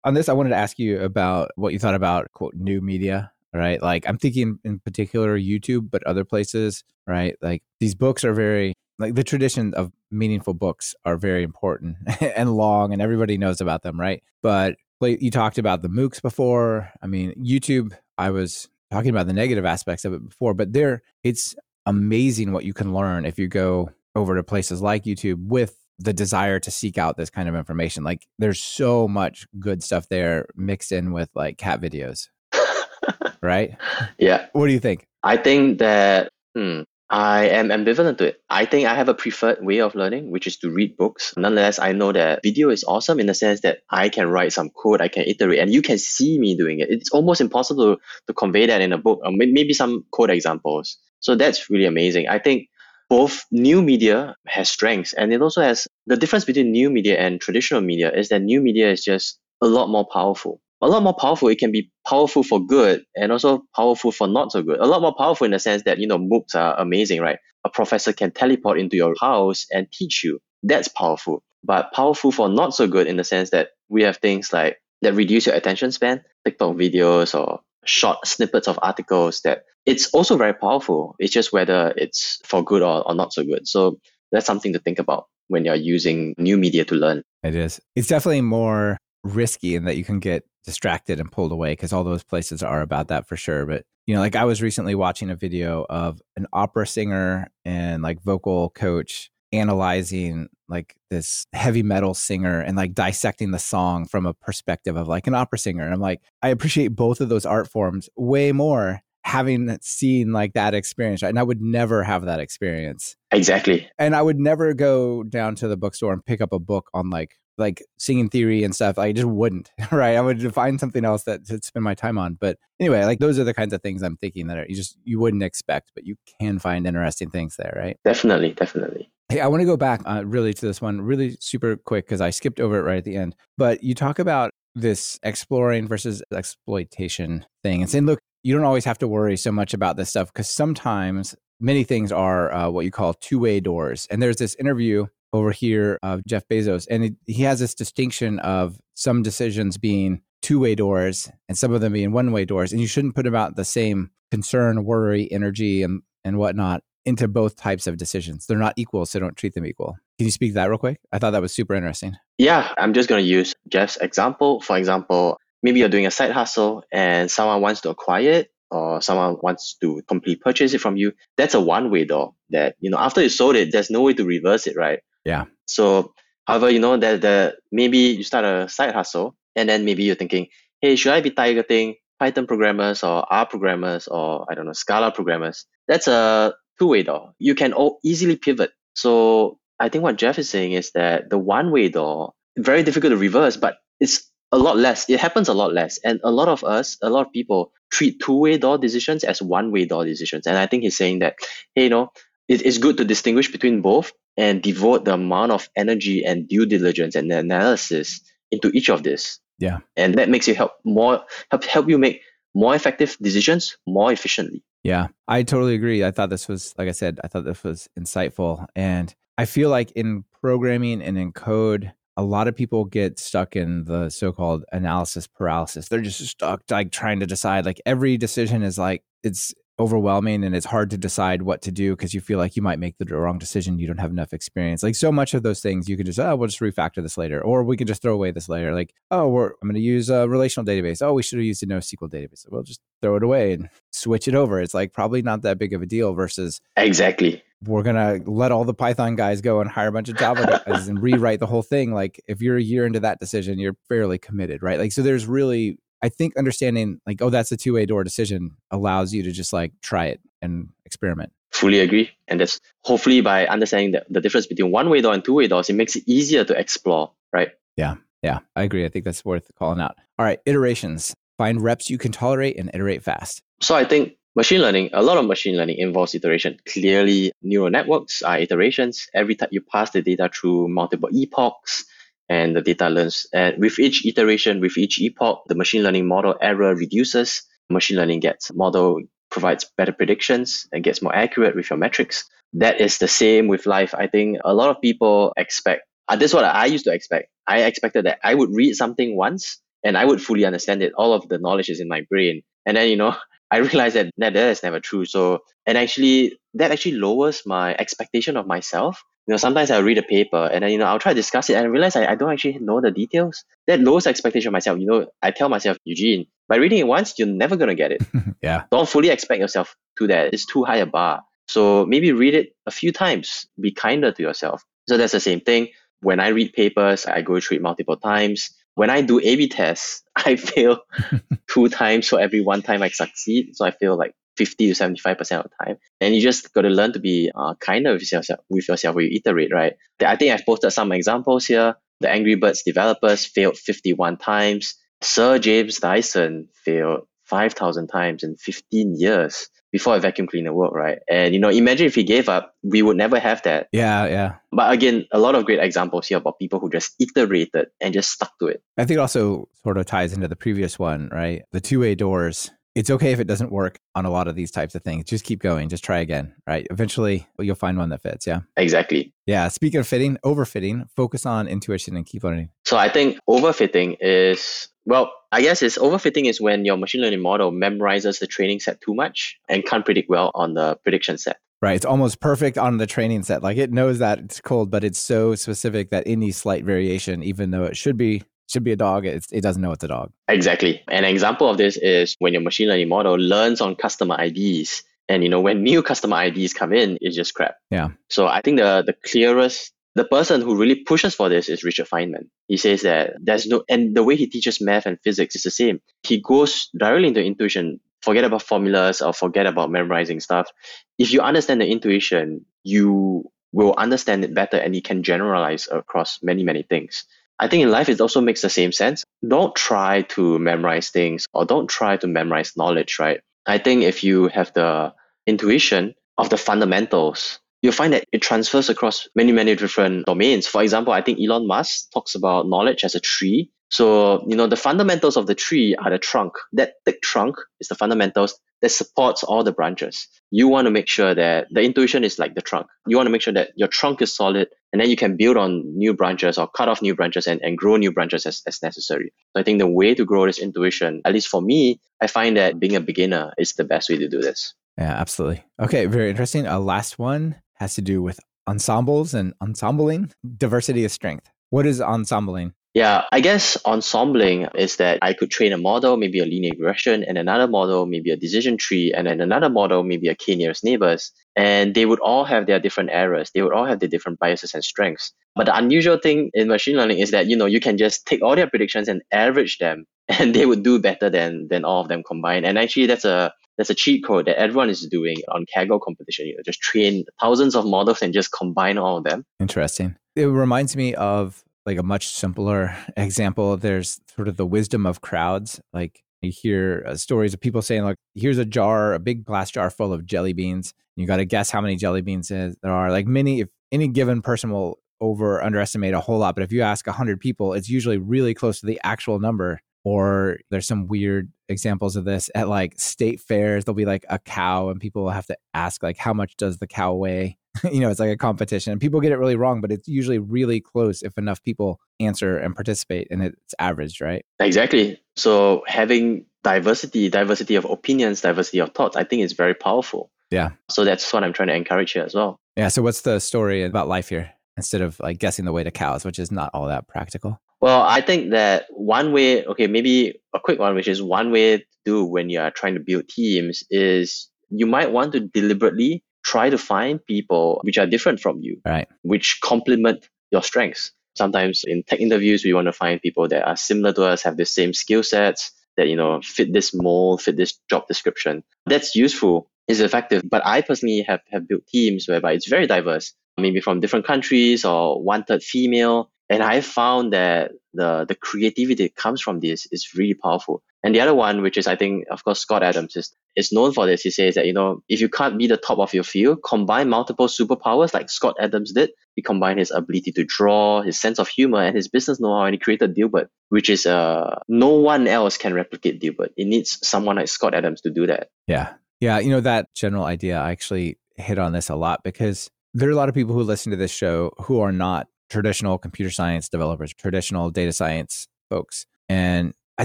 on this, I wanted to ask you about what you thought about quote new media. Right, like I'm thinking in particular YouTube, but other places, right? Like these books are very like the tradition of meaningful books are very important and long, and everybody knows about them, right? But you talked about the MOOCs before. I mean, YouTube, I was talking about the negative aspects of it before, but there, it's amazing what you can learn if you go over to places like YouTube with the desire to seek out this kind of information. Like there's so much good stuff there mixed in with like cat videos. right? Yeah. What do you think? I think that hmm, I am ambivalent to it. I think I have a preferred way of learning, which is to read books. Nonetheless, I know that video is awesome in the sense that I can write some code, I can iterate, and you can see me doing it. It's almost impossible to, to convey that in a book, or maybe some code examples. So that's really amazing. I think both new media has strengths and it also has the difference between new media and traditional media is that new media is just a lot more powerful. A lot more powerful it can be powerful for good and also powerful for not so good. A lot more powerful in the sense that you know moocs are amazing right? A professor can teleport into your house and teach you. That's powerful. But powerful for not so good in the sense that we have things like that reduce your attention span tiktok videos or short snippets of articles that it's also very powerful. It's just whether it's for good or, or not so good. So that's something to think about when you're using new media to learn. It is. It's definitely more risky in that you can get distracted and pulled away because all those places are about that for sure. But you know, like I was recently watching a video of an opera singer and like vocal coach analyzing like this heavy metal singer and like dissecting the song from a perspective of like an opera singer. And I'm like, I appreciate both of those art forms way more having seen like that experience. Right? And I would never have that experience. Exactly. And I would never go down to the bookstore and pick up a book on like like singing theory and stuff. I just wouldn't, right? I would find something else that to spend my time on. But anyway, like those are the kinds of things I'm thinking that are, you just you wouldn't expect, but you can find interesting things there, right? Definitely, definitely. Hey, I want to go back uh, really to this one really super quick because I skipped over it right at the end. But you talk about this exploring versus exploitation thing and saying, look, you don't always have to worry so much about this stuff because sometimes many things are uh, what you call two way doors. And there's this interview over here of Jeff Bezos, and it, he has this distinction of some decisions being two way doors and some of them being one way doors. And you shouldn't put about the same concern, worry, energy, and, and whatnot into both types of decisions. They're not equal, so don't treat them equal. Can you speak that real quick? I thought that was super interesting. Yeah, I'm just going to use Jeff's example. For example, maybe you're doing a side hustle and someone wants to acquire it or someone wants to complete purchase it from you. That's a one way door that, you know, after you sold it, there's no way to reverse it, right? Yeah. So, however, you know, that the maybe you start a side hustle and then maybe you're thinking, hey, should I be targeting Python programmers or R programmers or I don't know, Scala programmers? That's a two-way door. You can all easily pivot. So I think what Jeff is saying is that the one-way door very difficult to reverse, but it's a lot less. It happens a lot less, and a lot of us, a lot of people treat two-way door decisions as one-way door decisions. And I think he's saying that, hey, you know, it is good to distinguish between both and devote the amount of energy and due diligence and analysis into each of this. Yeah, and that makes you help more help help you make more effective decisions more efficiently. Yeah, I totally agree. I thought this was, like I said, I thought this was insightful. And I feel like in programming and in code, a lot of people get stuck in the so-called analysis paralysis. They're just stuck like trying to decide like every decision is like it's overwhelming and it's hard to decide what to do because you feel like you might make the wrong decision. You don't have enough experience. Like so much of those things, you can just, oh, we'll just refactor this later, or we can just throw away this later. Like, oh, we're, I'm going to use a relational database. Oh, we should have used a NoSQL database. we'll just throw it away and switch it over. It's like probably not that big of a deal versus exactly. We're gonna let all the Python guys go and hire a bunch of Java guys and rewrite the whole thing. Like if you're a year into that decision, you're fairly committed, right? Like so, there's really I think understanding like, oh, that's a two way door decision allows you to just like try it and experiment. Fully agree. And that's hopefully by understanding the, the difference between one way door and two way doors, it makes it easier to explore, right? Yeah. Yeah. I agree. I think that's worth calling out. All right. Iterations. Find reps you can tolerate and iterate fast. So I think machine learning, a lot of machine learning involves iteration. Clearly, neural networks are iterations. Every time you pass the data through multiple epochs, and the data learns. And with each iteration, with each epoch, the machine learning model error reduces. Machine learning gets model provides better predictions and gets more accurate with your metrics. That is the same with life. I think a lot of people expect. Uh, this is what I used to expect. I expected that I would read something once and I would fully understand it. All of the knowledge is in my brain. And then, you know, I realized that, that that is never true. So, and actually, that actually lowers my expectation of myself You know, sometimes I'll read a paper and then, you know, I'll try to discuss it and I realize I, I don't actually know the details. That lowers expectation of myself. You know, I tell myself, Eugene, by reading it once, you're never going to get it. yeah. Don't fully expect yourself to that. It's too high a bar. So maybe read it a few times. Be kinder to yourself. So that's the same thing. When I read papers, I go through it multiple times. When I do A/B tests, I fail two times for every one time I succeed. So I feel like 50 to 75 percent of the time. And you just got to learn to be uh, kinder with yourself, with yourself when you iterate, right? I think I've posted some examples here. The Angry Birds developers failed 51 times. Sir James Dyson failed 5,000 times in 15 years before a vacuum cleaner worked, right? And you know, imagine if he gave up, we would never have that. Yeah, yeah. But again, a lot of great examples here about people who just iterated and just stuck to it. I think it also sort of ties into the previous one, right? The two-way doors. It's okay if it doesn't work on a lot of these types of things. Just keep going. Just try again, right? Eventually, you'll find one that fits. Yeah. Exactly. Yeah. Speaking of fitting, overfitting, focus on intuition and keep learning. So I think overfitting is well, I guess it's overfitting is when your machine learning model memorizes the training set too much and can't predict well on the prediction set. Right. It's almost perfect on the training set. Like it knows that it's cold, but it's so specific that any slight variation, even though it should be should be a dog, it doesn't know it's a dog. Exactly. An example of this is when your machine learning model learns on customer IDs. And you know, when new customer IDs come in, it's just crap. Yeah. So I think the the clearest the person who really pushes for this is Richard Feynman. He says that there's no, and the way he teaches math and physics is the same. He goes directly into intuition. Forget about formulas or forget about memorizing stuff. If you understand the intuition, you will understand it better and you can generalize across many, many things. I think in life it also makes the same sense. Don't try to memorize things or don't try to memorize knowledge, right? I think if you have the intuition of the fundamentals you'll find that it transfers across many, many different domains. For example, I think Elon Musk talks about knowledge as a tree. So, you know, the fundamentals of the tree are the trunk. That thick trunk is the fundamentals that supports all the branches. You want to make sure that the intuition is like the trunk. You want to make sure that your trunk is solid and then you can build on new branches or cut off new branches and, and grow new branches as, as necessary. So I think the way to grow this intuition, at least for me, I find that being a beginner is the best way to do this. Yeah, absolutely. Okay, very interesting. A last one has to do with ensembles and ensembling. Diversity of strength. What is ensembling? Yeah, I guess ensembling is that I could train a model, maybe a linear regression, and another model, maybe a decision tree, and then another model, maybe a k nearest neighbors. And they would all have their different errors. They would all have their different biases and strengths. But the unusual thing in machine learning is that, you know, you can just take all their predictions and average them and they would do better than than all of them combined. And actually that's a that's a cheat code that everyone is doing on Kaggle competition. You know, just train thousands of models and just combine all of them. Interesting. It reminds me of like a much simpler example. There's sort of the wisdom of crowds. Like you hear uh, stories of people saying, like, here's a jar, a big glass jar full of jelly beans. You got to guess how many jelly beans there are. Like many, if any given person will over underestimate a whole lot, but if you ask 100 people, it's usually really close to the actual number or there's some weird examples of this at like state fairs there'll be like a cow and people will have to ask like how much does the cow weigh you know it's like a competition and people get it really wrong but it's usually really close if enough people answer and participate and it's averaged right? Exactly. So having diversity diversity of opinions diversity of thoughts i think is very powerful. Yeah. So that's what i'm trying to encourage here as well. Yeah so what's the story about life here instead of like guessing the way to cows which is not all that practical? Well, I think that one way, okay, maybe a quick one, which is one way to do when you are trying to build teams is you might want to deliberately try to find people which are different from you, right? Which complement your strengths. Sometimes in tech interviews, we want to find people that are similar to us, have the same skill sets, that, you know, fit this mold, fit this job description. That's useful, is effective. But I personally have, have built teams whereby it's very diverse, maybe from different countries or one third female, and I found that the the creativity that comes from this is really powerful. And the other one, which is I think, of course, Scott Adams is is known for this. He says that you know if you can't be the top of your field, combine multiple superpowers like Scott Adams did. He combined his ability to draw, his sense of humor, and his business know-how, and he created Dilbert, which is uh no one else can replicate Dilbert. It needs someone like Scott Adams to do that. Yeah, yeah. You know that general idea. I actually hit on this a lot because there are a lot of people who listen to this show who are not traditional computer science developers, traditional data science folks. And I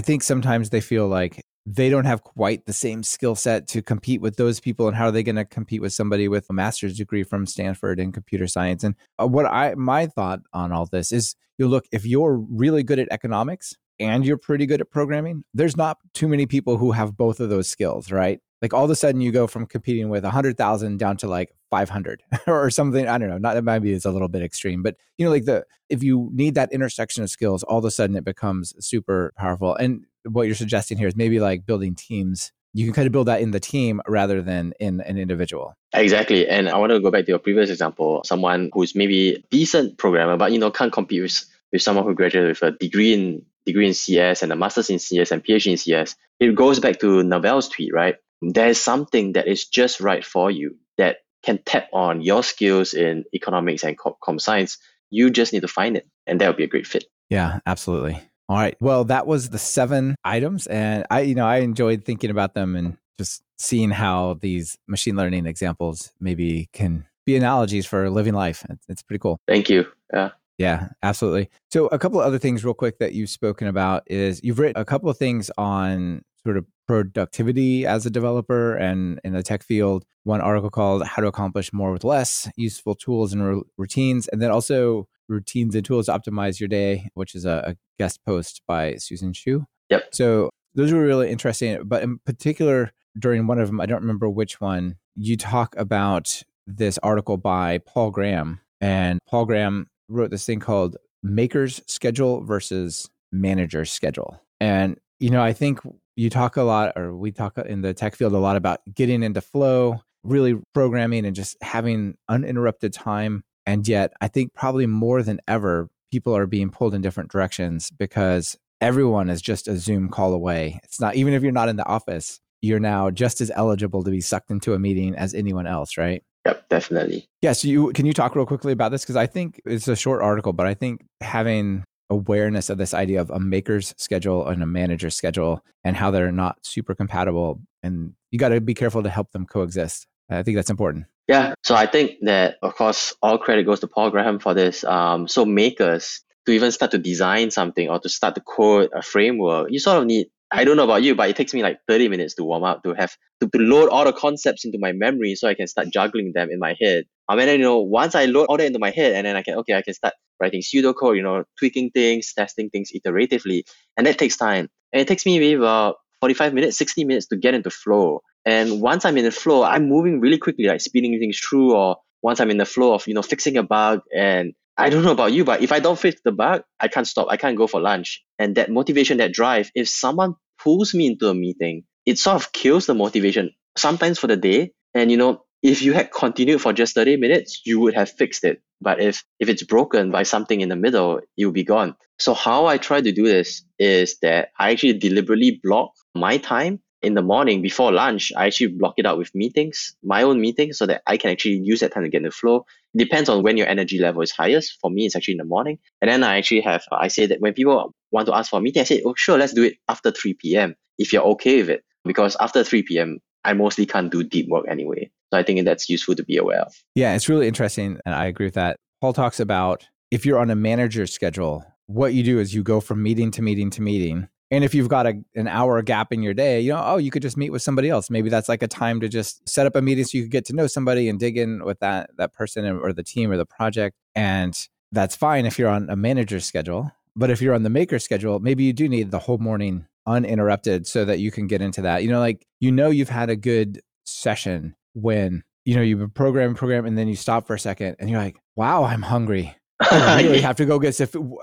think sometimes they feel like they don't have quite the same skill set to compete with those people and how are they going to compete with somebody with a master's degree from stanford in computer science and uh, what i my thought on all this is you look if you're really good at economics and you're pretty good at programming there's not too many people who have both of those skills right like all of a sudden you go from competing with 100,000 down to like 500 or something. I don't know. Not that maybe it's a little bit extreme but you know like the if you need that intersection of skills all of a sudden it becomes super powerful. And what you're suggesting here is maybe like building teams. You can kind of build that in the team rather than in an individual. Exactly. And i want to go back to your previous example someone who's maybe a decent programmer but you know can't compete with, with someone who graduated with a degree in degree in cs and a master's in cs and phd in cs it goes back to naval's tweet right? There's something that is just right for you that can tap on your skills in economics and com science you just need to find it and that would be a great fit yeah absolutely all right. Well, that was the seven items. And I, you know, I enjoyed thinking about them and just seeing how these machine learning examples maybe can be analogies for living life. It's, pretty cool. Thank you. Yeah. Yeah, absolutely. So, a couple of other things, real quick, that you've spoken about is you've written a couple of things on sort of productivity as a developer and in the tech field. One article called How to Accomplish More with Less Useful Tools and R- Routines. And then also routines and tools to optimize your day, which is a, a guest post by Susan Shu. Yep. So those were really interesting. But in particular, during one of them, I don't remember which one, you talk about this article by Paul Graham. And Paul Graham wrote this thing called Maker's Schedule versus Manager's Schedule. And, you know, I think you talk a lot, or we talk in the tech field a lot about getting into flow, really programming and just having uninterrupted time and yet, I think probably more than ever, people are being pulled in different directions because everyone is just a Zoom call away. It's not, even if you're not in the office, you're now just as eligible to be sucked into a meeting as anyone else, right? Yep, definitely. Yes. Yeah, so you can you talk real quickly about this because I think it's a short article, but I think having awareness of this idea of a maker's schedule and a manager's schedule and how they're not super compatible, and you got to be careful to help them coexist. I think that's important. Yeah, so I think that of course all credit goes to Paul Graham for this. Um, so makers to even start to design something or to start to code a framework, you sort of need. I don't know about you, but it takes me like 30 minutes to warm up to have to, to load all the concepts into my memory so I can start juggling them in my head. Ah, I mean, you know, once I load all that into my head and then I can, okay, I can start writing pseudocode, you know, tweaking things, testing things iteratively. And that takes time. And it takes me maybe about 45 minutes, 60 minutes to get into flow. And once I'm in the flow, I'm moving really quickly, like speeding things through, or once I'm in the flow of, you know, fixing a bug. And I don't know about you, but if I don't fix the bug, I can't stop. I can't go for lunch. And that motivation, that drive, if someone pulls me into a meeting, it sort of kills the motivation, sometimes for the day. And, you know, if you had continued for just 30 minutes, you would have fixed it. But if, if it's broken by something in the middle, will be gone. So how I try to do this is that I actually deliberately block my time in the morning before lunch, I actually block it out with meetings, my own meetings, so that I can actually use that time to get in the flow. It depends on when your energy level is highest. For me, it's actually in the morning. And then I actually have, I say that when people want to ask for a meeting, I say, oh, sure, let's do it after 3 p.m. if you're okay with it. Because after 3 p.m., I mostly can't do deep work anyway. So I think that's useful to be aware of. Yeah, it's really interesting. And I agree with that. Paul talks about if you're on a manager's schedule, what you do is you go from meeting to meeting to meeting and if you've got a, an hour gap in your day, you know, oh, you could just meet with somebody else. Maybe that's like a time to just set up a meeting so you could get to know somebody and dig in with that that person or the team or the project. And that's fine if you're on a manager's schedule. But if you're on the maker schedule, maybe you do need the whole morning uninterrupted so that you can get into that. You know, like you know you've had a good session when you know you program program and then you stop for a second and you're like, wow, I'm hungry. I really have to go get.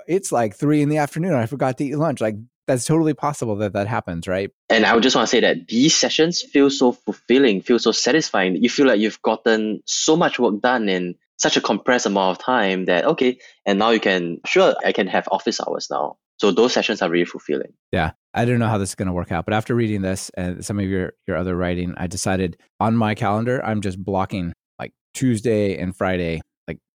It's like three in the afternoon. I forgot to eat lunch. Like that's totally possible that that happens, right? And I would just want to say that these sessions feel so fulfilling, feel so satisfying. You feel like you've gotten so much work done in such a compressed amount of time that okay, and now you can sure I can have office hours now. So those sessions are really fulfilling. Yeah. I don't know how this is going to work out, but after reading this and some of your your other writing, I decided on my calendar I'm just blocking like Tuesday and Friday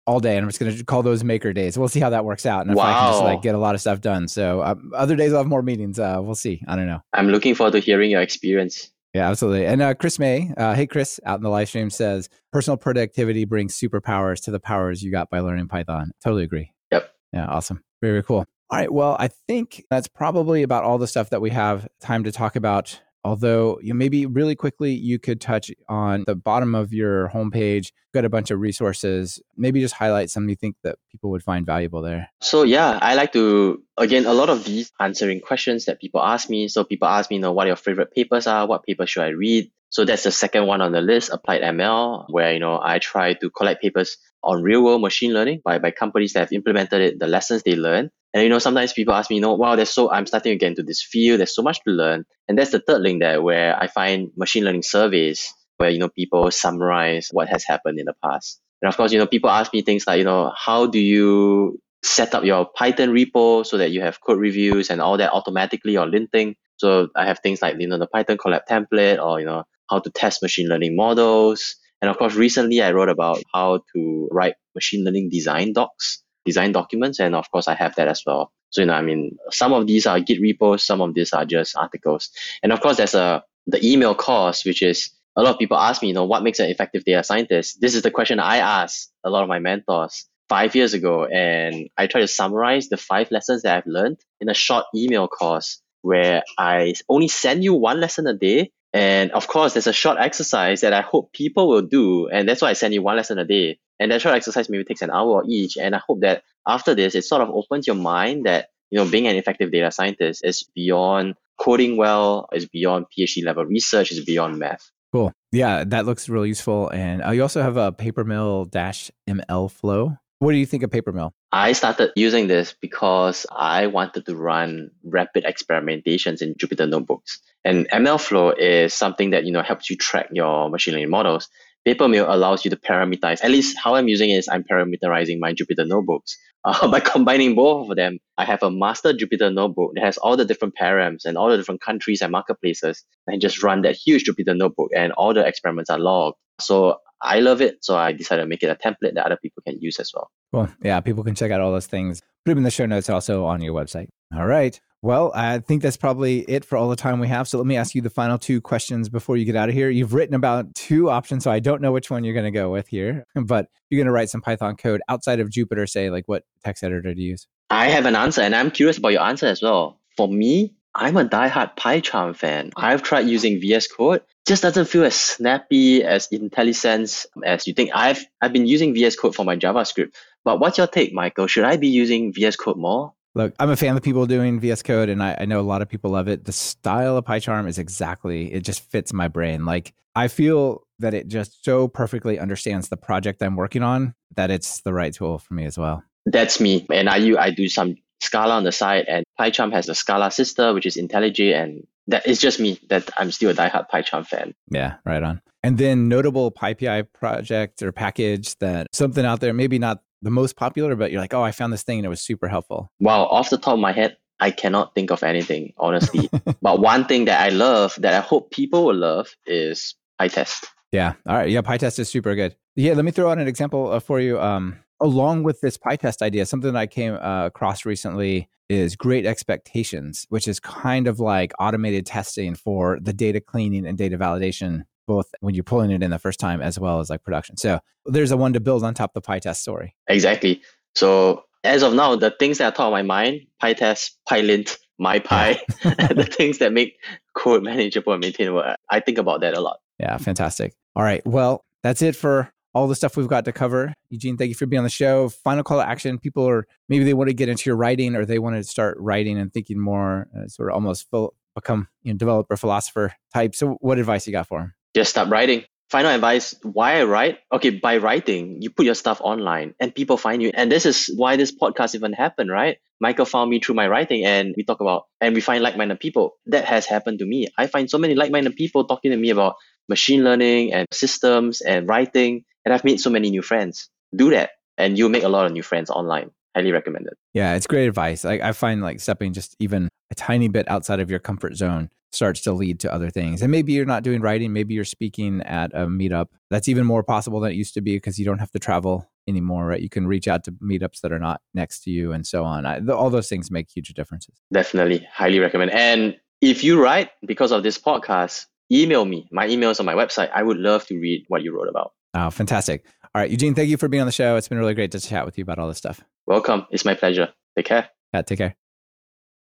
all day, and I'm just going to call those maker days. We'll see how that works out, and if wow. I can just like get a lot of stuff done. So um, other days I'll have more meetings. Uh, we'll see. I don't know. I'm looking forward to hearing your experience. Yeah, absolutely. And uh, Chris May, uh, hey Chris, out in the live stream says personal productivity brings superpowers to the powers you got by learning Python. Totally agree. Yep. Yeah, awesome. Very, very cool. All right. Well, I think that's probably about all the stuff that we have time to talk about Although you know, maybe really quickly you could touch on the bottom of your homepage, got a bunch of resources. Maybe just highlight some you think that people would find valuable there. So yeah, I like to again a lot of these answering questions that people ask me. So people ask me, you know, what your favorite papers are, what papers should I read? So that's the second one on the list, applied ML, where you know I try to collect papers on real world machine learning by, by companies that have implemented it, the lessons they learn. And you know, sometimes people ask me, you know, wow, there's so I'm starting to get into this field, there's so much to learn. And that's the third link there where I find machine learning surveys where, you know, people summarize what has happened in the past. And of course, you know, people ask me things like, you know, how do you set up your Python repo so that you have code reviews and all that automatically or linting? So I have things like, you know, the Python collab template or, you know, how to test machine learning models. And of course, recently I wrote about how to write machine learning design docs, design documents. And of course, I have that as well. So, you know, I mean, some of these are Git repos, some of these are just articles. And of course, there's a, the email course, which is a lot of people ask me, you know, what makes an effective data scientist? This is the question I ask a lot of my mentors five years ago. And I try to summarize the five lessons that I've learned in a short email course where I only send you one lesson a day and of course, there's a short exercise that I hope people will do. And that's why I send you one lesson a day. And that short exercise maybe takes an hour each. And I hope that after this, it sort of opens your mind that, you know, being an effective data scientist is beyond coding well, is beyond PhD level research, is beyond math. Cool. Yeah, that looks really useful. And uh, you also have a Papermill dash MLflow. What do you think of Papermill? I started using this because I wanted to run rapid experimentations in Jupyter notebooks. And MLflow is something that you know helps you track your machine learning models. Papermill allows you to parameterize. At least how I'm using it is I'm parameterizing my Jupyter notebooks. Uh, by combining both of them, I have a master Jupyter notebook that has all the different params and all the different countries and marketplaces. And just run that huge Jupyter notebook, and all the experiments are logged. So I love it. So I decided to make it a template that other people can use as well. Well, yeah, people can check out all those things. Put them in the show notes also on your website. All right. Well, I think that's probably it for all the time we have. So let me ask you the final two questions before you get out of here. You've written about two options, so I don't know which one you're going to go with here, but you're going to write some Python code outside of Jupyter, say, like what text editor do you use? I have an answer, and I'm curious about your answer as well. For me, I'm a diehard PyCharm fan. I've tried using VS Code. Just doesn't feel as snappy, as IntelliSense as you think. I've I've been using VS Code for my JavaScript. But what's your take, Michael? Should I be using VS Code more? Look, I'm a fan of people doing VS Code, and I, I, know a lot of people love it. The style of PyCharm is exactly, it just fits my brain. Like, I feel that it just so perfectly understands the project I'm working on that it's the right tool for me as well. That's me. And I, I do some Scala on the side, and PyCharm has a Scala sister, which is IntelliJ, and that is just me that I'm still a diehard PyCharm fan. Yeah, right on. And then notable PyPI project or package that something out there, maybe not the most popular, but you're like, oh, I found this thing and it was super helpful? Wow, off the top of my head, I cannot think of anything, honestly. but one thing that I love that I hope people will love is PyTest. Yeah. All right. Yeah. PyTest is super good. Yeah. Let me throw out an example uh, for you. Um, along with this PyTest idea, something that I came uh, across recently is Great Expectations, which is kind of like automated testing for the data cleaning and data validation both when you're pulling it in the first time as well as like production. So there's a one to build on top of the PyTest story. Exactly. So as of now, the things that are top of my mind, PyTest, PyLint, MyPy, the things that make code manageable and maintainable, I think about that a lot. Yeah, fantastic. All right. Well, that's it for all the stuff we've got to cover. Eugene, thank you for being on the show. Final call to action. People are maybe they want to get into your writing or they want to start writing and thinking more, uh, sort of almost full, become you know, developer, philosopher type. So, what advice you got for them? Just start writing. Final advice why I write? Okay, by writing, you put your stuff online and people find you. And this is why this podcast even happened, right? Michael found me through my writing and we talk about, and we find like minded people. That has happened to me. I find so many like minded people talking to me about machine learning and systems and writing. And I've made so many new friends. Do that and you'll make a lot of new friends online. Highly recommend it. Yeah, it's great advice. Like I find like stepping just even a tiny bit outside of your comfort zone starts to lead to other things. And maybe you're not doing writing, maybe you're speaking at a meetup. That's even more possible than it used to be because you don't have to travel anymore, right? You can reach out to meetups that are not next to you and so on. I, all those things make huge differences. Definitely, highly recommend. And if you write because of this podcast, email me. My email is on my website. I would love to read what you wrote about. Oh, fantastic. All right, Eugene, thank you for being on the show. It's been really great to chat with you about all this stuff. Welcome. It's my pleasure. Take care. Yeah, take care.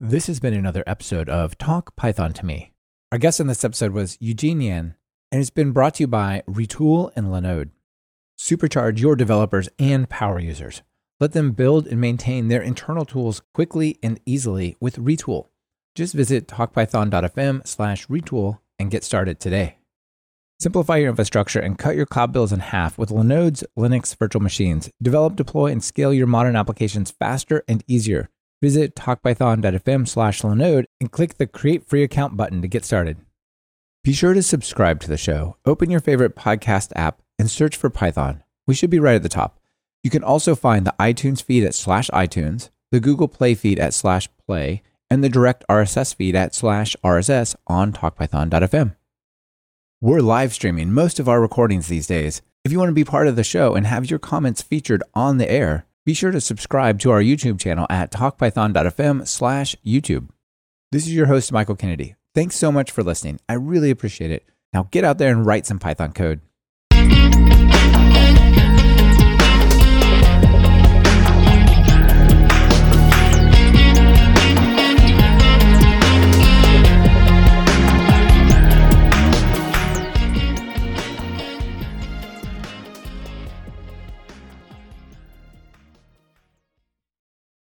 This has been another episode of Talk Python to Me. Our guest in this episode was Eugene Yan, and it's been brought to you by Retool and Linode. Supercharge your developers and power users. Let them build and maintain their internal tools quickly and easily with Retool. Just visit talkpython.fm slash retool and get started today. Simplify your infrastructure and cut your cloud bills in half with Linode's Linux virtual machines. Develop, deploy, and scale your modern applications faster and easier. Visit talkpython.fm slash Linode and click the Create Free Account button to get started. Be sure to subscribe to the show. Open your favorite podcast app and search for Python. We should be right at the top. You can also find the iTunes feed at slash iTunes, the Google Play feed at slash play, and the direct RSS feed at slash RSS on talkpython.fm. We're live streaming most of our recordings these days. If you want to be part of the show and have your comments featured on the air, be sure to subscribe to our YouTube channel at talkpython.fm slash YouTube. This is your host, Michael Kennedy. Thanks so much for listening. I really appreciate it. Now get out there and write some Python code.